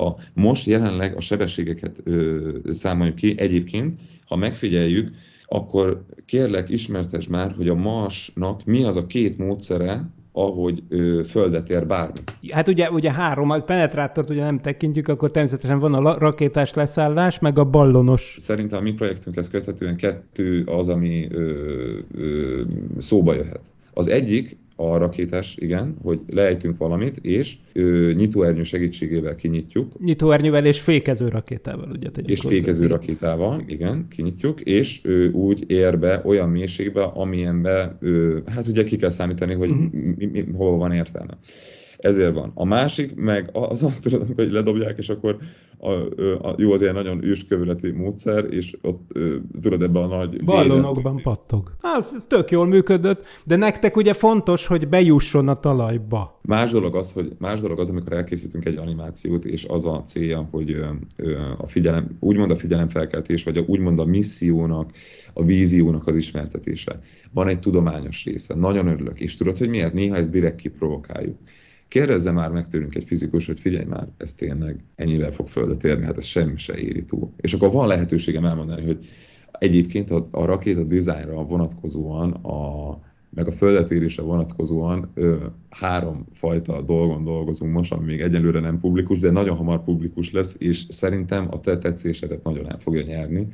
A, most jelenleg a sebességeket ö, számoljuk ki. Egyébként, ha megfigyeljük, akkor kérlek ismertes már, hogy a Marsnak mi az a két módszere, ahogy ö, földet ér bármi. Hát ugye, ugye három, a penetrátort ugye nem tekintjük, akkor természetesen van a rakétás leszállás, meg a ballonos. Szerintem a mi projektünkhez köthetően kettő az, ami ö, ö, szóba jöhet. Az egyik a rakétás, igen, hogy lejtünk valamit, és ö, nyitóernyő segítségével kinyitjuk. Nyitóernyővel és fékező rakétával, ugye És fékező rakétával, igen, kinyitjuk, és ö, úgy ér be olyan mélységbe, amilyenbe, ö, hát ugye ki kell számítani, hogy uh-huh. mi, mi, hol van értelme. Ezért van. A másik, meg az azt tudod, hogy ledobják, és akkor a, a, jó, az ilyen nagyon őskövületi módszer, és ott tudod ebben a nagy... Ballonokban pattog. Az tök jól működött, de nektek ugye fontos, hogy bejusson a talajba. Más dolog az, hogy más dolog az, amikor elkészítünk egy animációt, és az a célja, hogy a figyelem, úgymond a figyelemfelkeltés, vagy a, úgymond a missziónak, a víziónak az ismertetése. Van egy tudományos része. Nagyon örülök. És tudod, hogy miért? Néha ezt direkt kiprovokáljuk. Kérdezze már meg tőlünk egy fizikus, hogy figyelj már, ez tényleg ennyivel fog földet érni, hát ez semmi se éri túl. És akkor van lehetőségem elmondani, hogy egyébként a, a rakéta dizájnra vonatkozóan a, meg a földetérésre vonatkozóan ö, három fajta dolgon dolgozunk most, ami még egyelőre nem publikus, de nagyon hamar publikus lesz, és szerintem a te tetszésedet nagyon el fogja nyerni,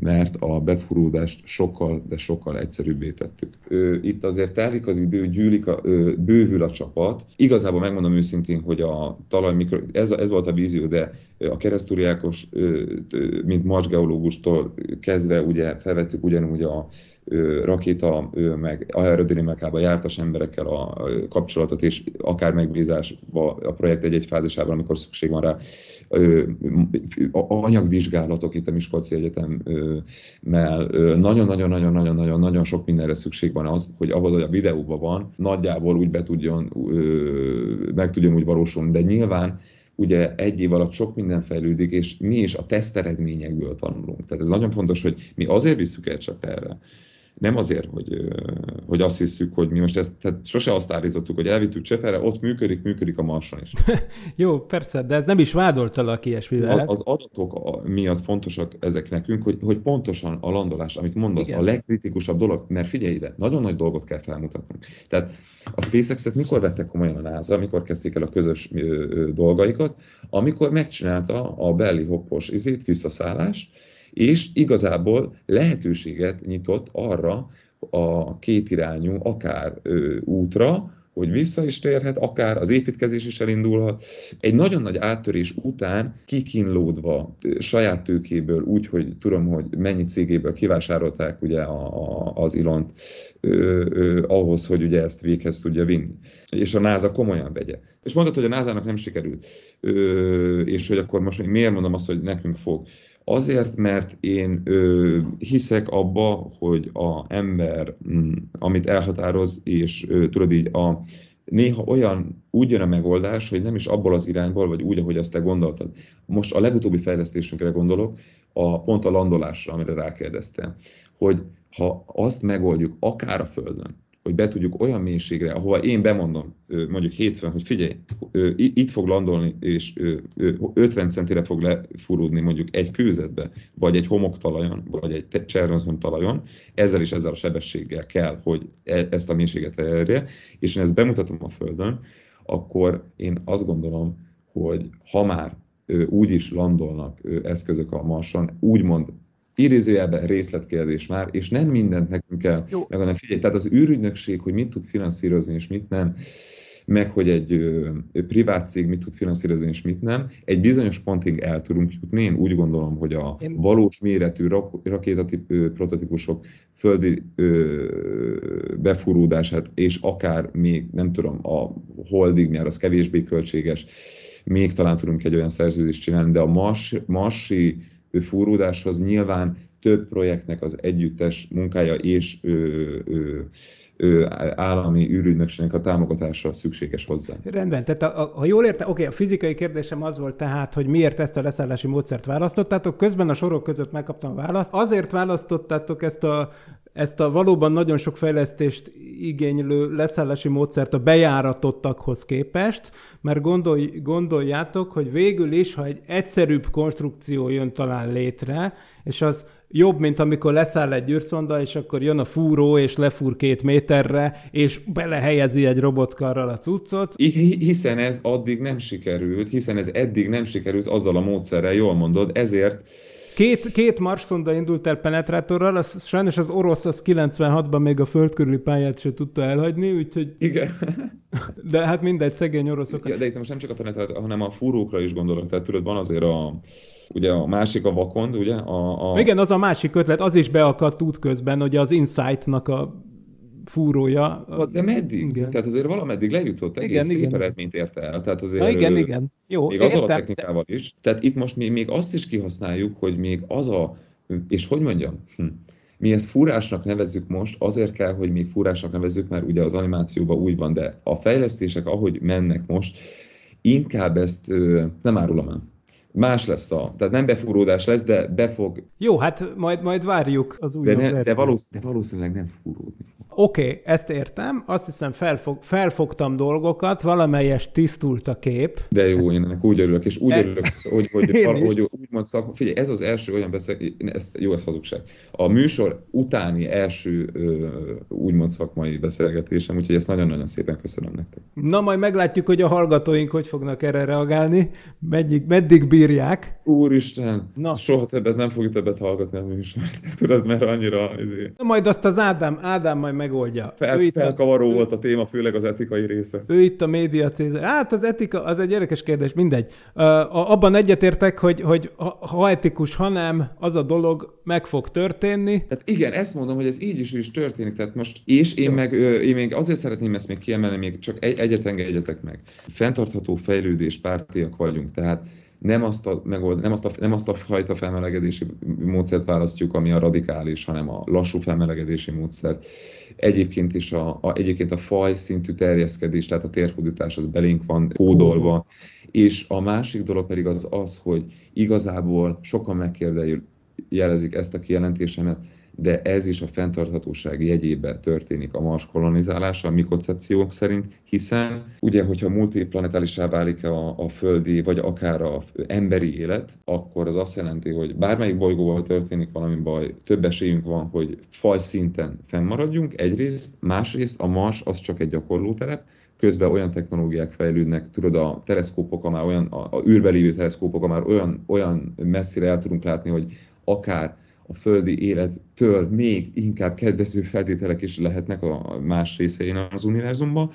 mert a befuruldást sokkal, de sokkal egyszerűbbé tettük. Itt azért telik az idő, gyűlik a, bővül a csapat. Igazából megmondom őszintén, hogy a talaj mikro, ez, ez volt a vízió, de a keresztúri Ákos, mint marsgeológustól kezdve ugye felvettük ugyanúgy a rakéta, meg aerodinamikába jártas emberekkel a kapcsolatot, és akár megbízásba a projekt egy-egy fázisában, amikor szükség van rá, anyagvizsgálatok itt a Miskolci Egyetemmel, nagyon-nagyon-nagyon-nagyon-nagyon sok mindenre szükség van az, hogy ahol a videóban van, nagyjából úgy be tudjon, meg tudjon úgy valósulni, de nyilván ugye egy év alatt sok minden fejlődik, és mi is a teszteredményekből tanulunk. Tehát ez nagyon fontos, hogy mi azért visszük el csak erre, nem azért, hogy, hogy azt hiszük, hogy mi most ezt, tehát sose azt állítottuk, hogy elvittük Cseperre, ott működik, működik a Marson is. Jó, persze, de ez nem is vádoltalak ilyesmivel. Az adatok miatt fontosak ezek nekünk, hogy, hogy pontosan a landolás, amit mondasz, Igen. a legkritikusabb dolog, mert figyelj ide, nagyon nagy dolgot kell felmutatnunk. Tehát a SpaceX-et mikor vettek komolyan a NASA, amikor kezdték el a közös dolgaikat, amikor megcsinálta a belly hoppos izét, visszaszállást, és igazából lehetőséget nyitott arra a kétirányú akár ö, útra, hogy vissza is térhet, akár az építkezés is elindulhat. Egy nagyon nagy áttörés után kikínlódva saját tőkéből, úgy, hogy tudom, hogy mennyi cégéből kivásárolták ugye a, a, az Ilont, ö, ö, ahhoz, hogy ugye ezt véghez tudja vinni. És a NASA komolyan vegye. És mondod, hogy a NASA-nak nem sikerült, ö, és hogy akkor most miért mondom azt, hogy nekünk fog. Azért, mert én ö, hiszek abba, hogy a ember, m, mm, amit elhatároz, és ö, tudod így, a, néha olyan úgy jön a megoldás, hogy nem is abból az irányból, vagy úgy, ahogy azt te gondoltad. Most a legutóbbi fejlesztésünkre gondolok, a, pont a landolásra, amire rákérdeztem, hogy ha azt megoldjuk akár a Földön, hogy be tudjuk olyan mélységre, ahova én bemondom, mondjuk hétfőn, hogy figyelj, itt fog landolni, és 50 centire fog lefurudni mondjuk egy kőzetbe, vagy egy homoktalajon, vagy egy csernozom talajon, ezzel is ezzel a sebességgel kell, hogy e, ezt a mélységet elérje, és én ezt bemutatom a Földön, akkor én azt gondolom, hogy ha már úgy is landolnak eszközök a Marson, úgymond idézőjelben részletkérdés már, és nem mindent nekünk kell Jó. megadni. Figyelj, tehát az űrügynökség, hogy mit tud finanszírozni és mit nem, meg hogy egy ö, privát cég mit tud finanszírozni és mit nem, egy bizonyos pontig el tudunk jutni. Én úgy gondolom, hogy a Én... valós méretű rak- rakétatip prototípusok földi ö, befurúdását, és akár még, nem tudom, a holdig, mert az kevésbé költséges, még talán tudunk egy olyan szerződést csinálni, de a mars, marsi fúródáshoz nyilván több projektnek az együttes munkája és ö, ö, állami űrügynökségnek a támogatása szükséges hozzá. Rendben, tehát a, a, ha jól érte, oké, a fizikai kérdésem az volt tehát, hogy miért ezt a leszállási módszert választottátok, közben a sorok között megkaptam a választ. Azért választottátok ezt a ezt a valóban nagyon sok fejlesztést igénylő leszállási módszert a bejáratottakhoz képest, mert gondolj, gondoljátok, hogy végül is, ha egy egyszerűbb konstrukció jön talán létre, és az jobb, mint amikor leszáll egy űrszonda, és akkor jön a fúró, és lefúr két méterre, és belehelyezi egy robotkarral a cuccot. Hiszen ez addig nem sikerült, hiszen ez eddig nem sikerült azzal a módszerrel, jól mondod, ezért Két, két Mars-szonda indult el penetrátorral, az, sajnos az orosz az 96-ban még a föld körüli pályát se tudta elhagyni, úgyhogy... Igen. De hát mindegy, szegény oroszok. Ja, de itt most nem csak a penetrátor, hanem a fúrókra is gondolok. Tehát tudod, van azért a, ugye a másik a vakond, ugye? A, a... Igen, az a másik ötlet, az is beakadt útközben, hogy az Insight-nak a fúrója. De meddig? Igen. Tehát azért valameddig lejutott, egész igen, szép igen. eredményt érte el. Tehát azért Na, igen, igen. Jó, még azzal a technikával is. Tehát itt most mi még azt is kihasználjuk, hogy még az a, és hogy mondjam, hm. mi ezt fúrásnak nevezzük most, azért kell, hogy még fúrásnak nevezzük, mert ugye az animációban úgy van, de a fejlesztések, ahogy mennek most, inkább ezt nem árulom el más lesz a, tehát nem befúródás lesz, de befog. Jó, hát majd, majd várjuk az új de, ne, de, valósz, de valószínűleg nem fúródni Oké, okay, ezt értem, azt hiszem felfog, felfogtam dolgokat, valamelyes tisztult a kép. De jó, én ennek úgy örülök, és úgy e... örülök, hogy, hogy, hogy, hogy úgymond szak... Figyelj, ez az első olyan beszél, ez, jó, ez hazugság. A műsor utáni első úgymond szakmai beszélgetésem, úgyhogy ezt nagyon-nagyon szépen köszönöm nektek. Na, majd meglátjuk, hogy a hallgatóink hogy fognak erre reagálni, meddig, meddig bírják. Úristen, Na. soha többet nem fogjuk többet hallgatni a műsort, tudod, mert annyira... Izé... Na, majd azt az Ádám, Ádám majd megoldja. Fel, felkavaró a... volt a téma, főleg az etikai része. Ő itt a média cézár. Hát az etika, az egy érdekes kérdés, mindegy. Uh, abban egyetértek, hogy, hogy ha etikus, ha nem, az a dolog meg fog történni. Tehát igen, ezt mondom, hogy ez így is, is történik. Tehát most, és én meg, én még azért szeretném ezt még kiemelni, még csak egy, egyet engedjetek meg. Fentartható fejlődés pártiak vagyunk, tehát nem azt a, megold, nem azt a, nem azt a fajta felmelegedési módszert választjuk, ami a radikális, hanem a lassú felmelegedési módszert. Egyébként is a, a, egyébként a faj szintű terjeszkedés, tehát a térhódítás az belénk van kódolva, és a másik dolog pedig az az, hogy igazából sokan megkérdőjelezik ezt a kijelentésemet, de ez is a fenntarthatóság jegyébe történik a Mars kolonizálása a mi koncepciók szerint, hiszen ugye, hogyha multiplanetálisá válik a, a földi, vagy akár a emberi élet, akkor az azt jelenti, hogy bármelyik bolygóval történik valami baj, több esélyünk van, hogy faj szinten fennmaradjunk egyrészt, másrészt a Mars az csak egy gyakorlóterep, közben olyan technológiák fejlődnek, tudod, a teleszkópok, már olyan, a, a űrbe lévő teleszkópok már olyan, olyan messzire el tudunk látni, hogy akár a földi élettől még inkább kedvező feltételek is lehetnek a más részein az univerzumban.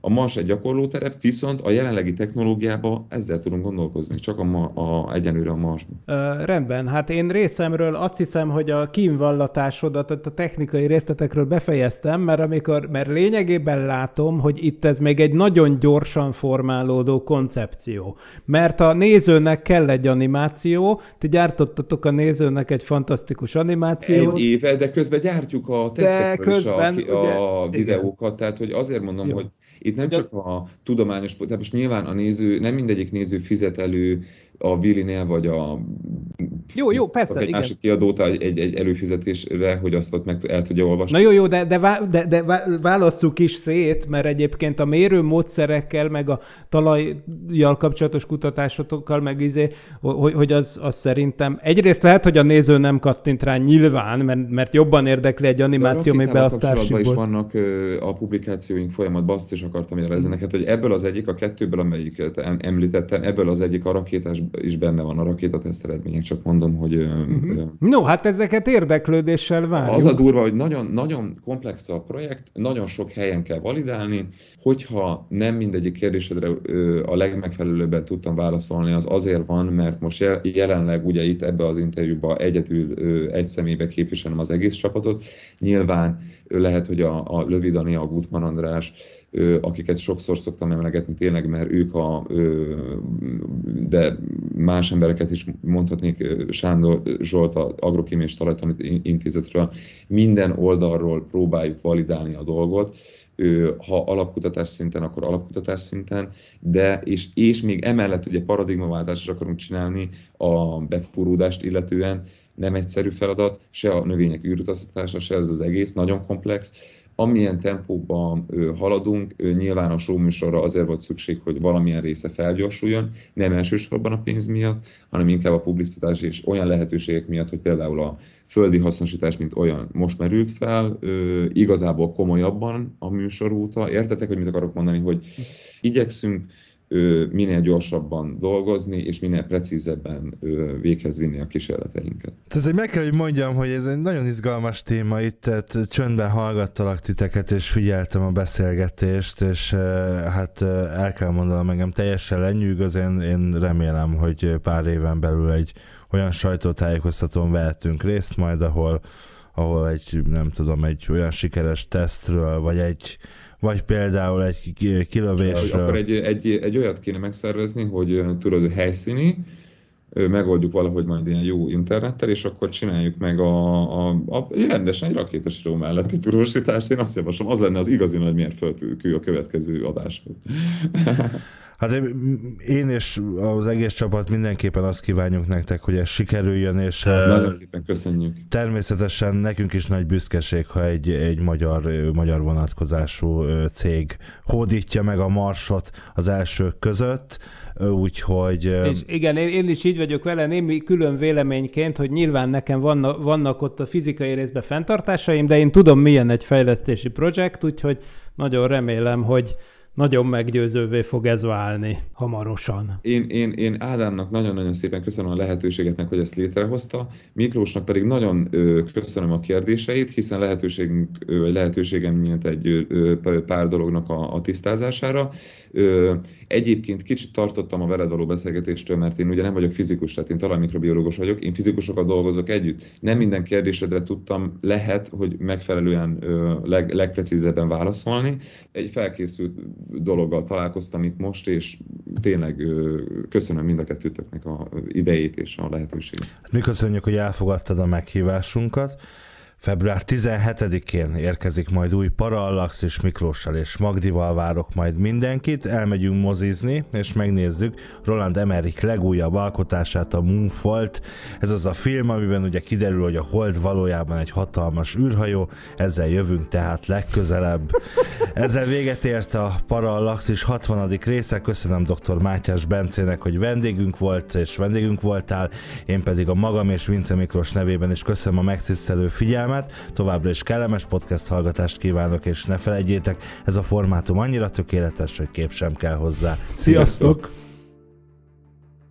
A Mars egy gyakorlóterep, viszont a jelenlegi technológiában ezzel tudunk gondolkozni, csak a, ma, a egyenlőre a Marsban. Ö, rendben, hát én részemről azt hiszem, hogy a kínvallatásodat, a technikai részletekről befejeztem, mert amikor, mert lényegében látom, hogy itt ez még egy nagyon gyorsan formálódó koncepció. Mert a nézőnek kell egy animáció, ti gyártottatok a nézőnek egy fantasztikus fantasztikus animációt. Egy éve, de közben gyártjuk a tesztekről is a, ugye, a videókat, igen. tehát hogy azért mondom, Jó. hogy itt nem csak a tudományos, tehát most nyilván a néző, nem mindegyik néző fizet elő a Willinél, vagy a jó, jó, persze, egy igen. másik kiadót egy, egy, előfizetésre, hogy azt ott meg el tudja olvasni. Na jó, jó, de, de, de, de válasszuk is szét, mert egyébként a mérőmódszerekkel, meg a talajjal kapcsolatos kutatásokkal, meg izé, hogy, hogy az, az szerintem egyrészt lehet, hogy a néző nem kattint rá nyilván, mert, mert jobban érdekli egy animáció, be a Starshipból. is vannak a publikációink folyamatban, azt is akartam jelezni neked, hogy ebből az egyik, a kettőből, amelyiket említettem, ebből az egyik a rakétás is benne van, a rakétateszt eredmények, csak mondom, hogy... Uh-huh. No, hát ezeket érdeklődéssel várjuk. Az a durva, hogy nagyon, nagyon komplex a projekt, nagyon sok helyen kell validálni, hogyha nem mindegyik kérdésedre a legmegfelelőbben tudtam válaszolni, az azért van, mert most jelenleg ugye itt ebbe az interjúba egyedül egy személybe képviselem az egész csapatot. Nyilván lehet, hogy a, a Lövidani, a Gutman András, akiket sokszor szoktam emlegetni tényleg, mert ők a, de más embereket is mondhatnék, Sándor Zsolt, a Agrokémiai és Talajtanít Intézetről, minden oldalról próbáljuk validálni a dolgot, ha alapkutatás szinten, akkor alapkutatás szinten, de és, és még emellett ugye paradigmaváltást akarunk csinálni a befúródást illetően, nem egyszerű feladat, se a növények űrutaztatása, se ez az egész, nagyon komplex, amilyen tempóban haladunk, nyilván a show műsorra azért volt szükség, hogy valamilyen része felgyorsuljon, nem elsősorban a pénz miatt, hanem inkább a publicitás és olyan lehetőségek miatt, hogy például a földi hasznosítás, mint olyan most merült fel, igazából komolyabban a műsor óta. Értetek, hogy mit akarok mondani, hogy igyekszünk minél gyorsabban dolgozni, és minél precízebben véghez vinni a kísérleteinket. Ez egy meg kell, hogy mondjam, hogy ez egy nagyon izgalmas téma itt, tehát csöndben hallgattalak titeket, és figyeltem a beszélgetést, és hát el kell mondanom, engem teljesen lenyűgöz, én, én remélem, hogy pár éven belül egy olyan sajtótájékoztatón vehetünk részt majd, ahol ahol egy, nem tudom, egy olyan sikeres tesztről, vagy egy vagy például egy kilövésről. Akkor egy, egy, egy olyat kéne megszervezni, hogy tudod, helyszíni, megoldjuk valahogy majd ilyen jó internettel, és akkor csináljuk meg a, a, a rendesen egy rakétasíró melletti tudósítást. Én azt javaslom, az lenne az igazi nagy mérföldkő a következő adáshoz. Hát én és az egész csapat mindenképpen azt kívánjuk nektek, hogy ez sikerüljön, és nagyon szépen köszönjük. Természetesen nekünk is nagy büszkeség, ha egy, egy magyar, magyar vonatkozású cég hódítja meg a marsot az elsők között úgyhogy... És igen, én, én is így vagyok vele, némi külön véleményként, hogy nyilván nekem vannak, vannak ott a fizikai részben fenntartásaim, de én tudom, milyen egy fejlesztési projekt, úgyhogy nagyon remélem, hogy, nagyon meggyőzővé fog ez válni hamarosan. Én, én, én Ádámnak nagyon-nagyon szépen köszönöm a lehetőséget, hogy ezt létrehozta, Miklósnak pedig nagyon ö, köszönöm a kérdéseit, hiszen lehetőségünk, ö, lehetőségem nyílt egy ö, pár dolognak a, a tisztázására. Ö, egyébként kicsit tartottam a veled való beszélgetéstől, mert én ugye nem vagyok fizikus, tehát én talajmikrobiológus vagyok, én fizikusokat dolgozok együtt. Nem minden kérdésedre tudtam, lehet, hogy megfelelően ö, leg, legprecízebben válaszolni. Egy felkészült dologgal találkoztam itt most, és tényleg ö, köszönöm mind a kettőtöknek a idejét és a lehetőséget. Mi köszönjük, hogy elfogadtad a meghívásunkat. Február 17-én érkezik majd új Parallax, és Miklóssal és Magdival várok majd mindenkit. Elmegyünk mozizni, és megnézzük Roland Emmerich legújabb alkotását, a Moonfall-t. Ez az a film, amiben ugye kiderül, hogy a Hold valójában egy hatalmas űrhajó. Ezzel jövünk tehát legközelebb. Ezzel véget ért a Parallax is 60. része. Köszönöm dr. Mátyás Bencének, hogy vendégünk volt, és vendégünk voltál. Én pedig a magam és Vince Miklós nevében is köszönöm a megtisztelő figyelmet figyelmet, továbbra is kellemes podcast hallgatást kívánok, és ne felejtjétek, ez a formátum annyira tökéletes, hogy kép sem kell hozzá. Sziasztok!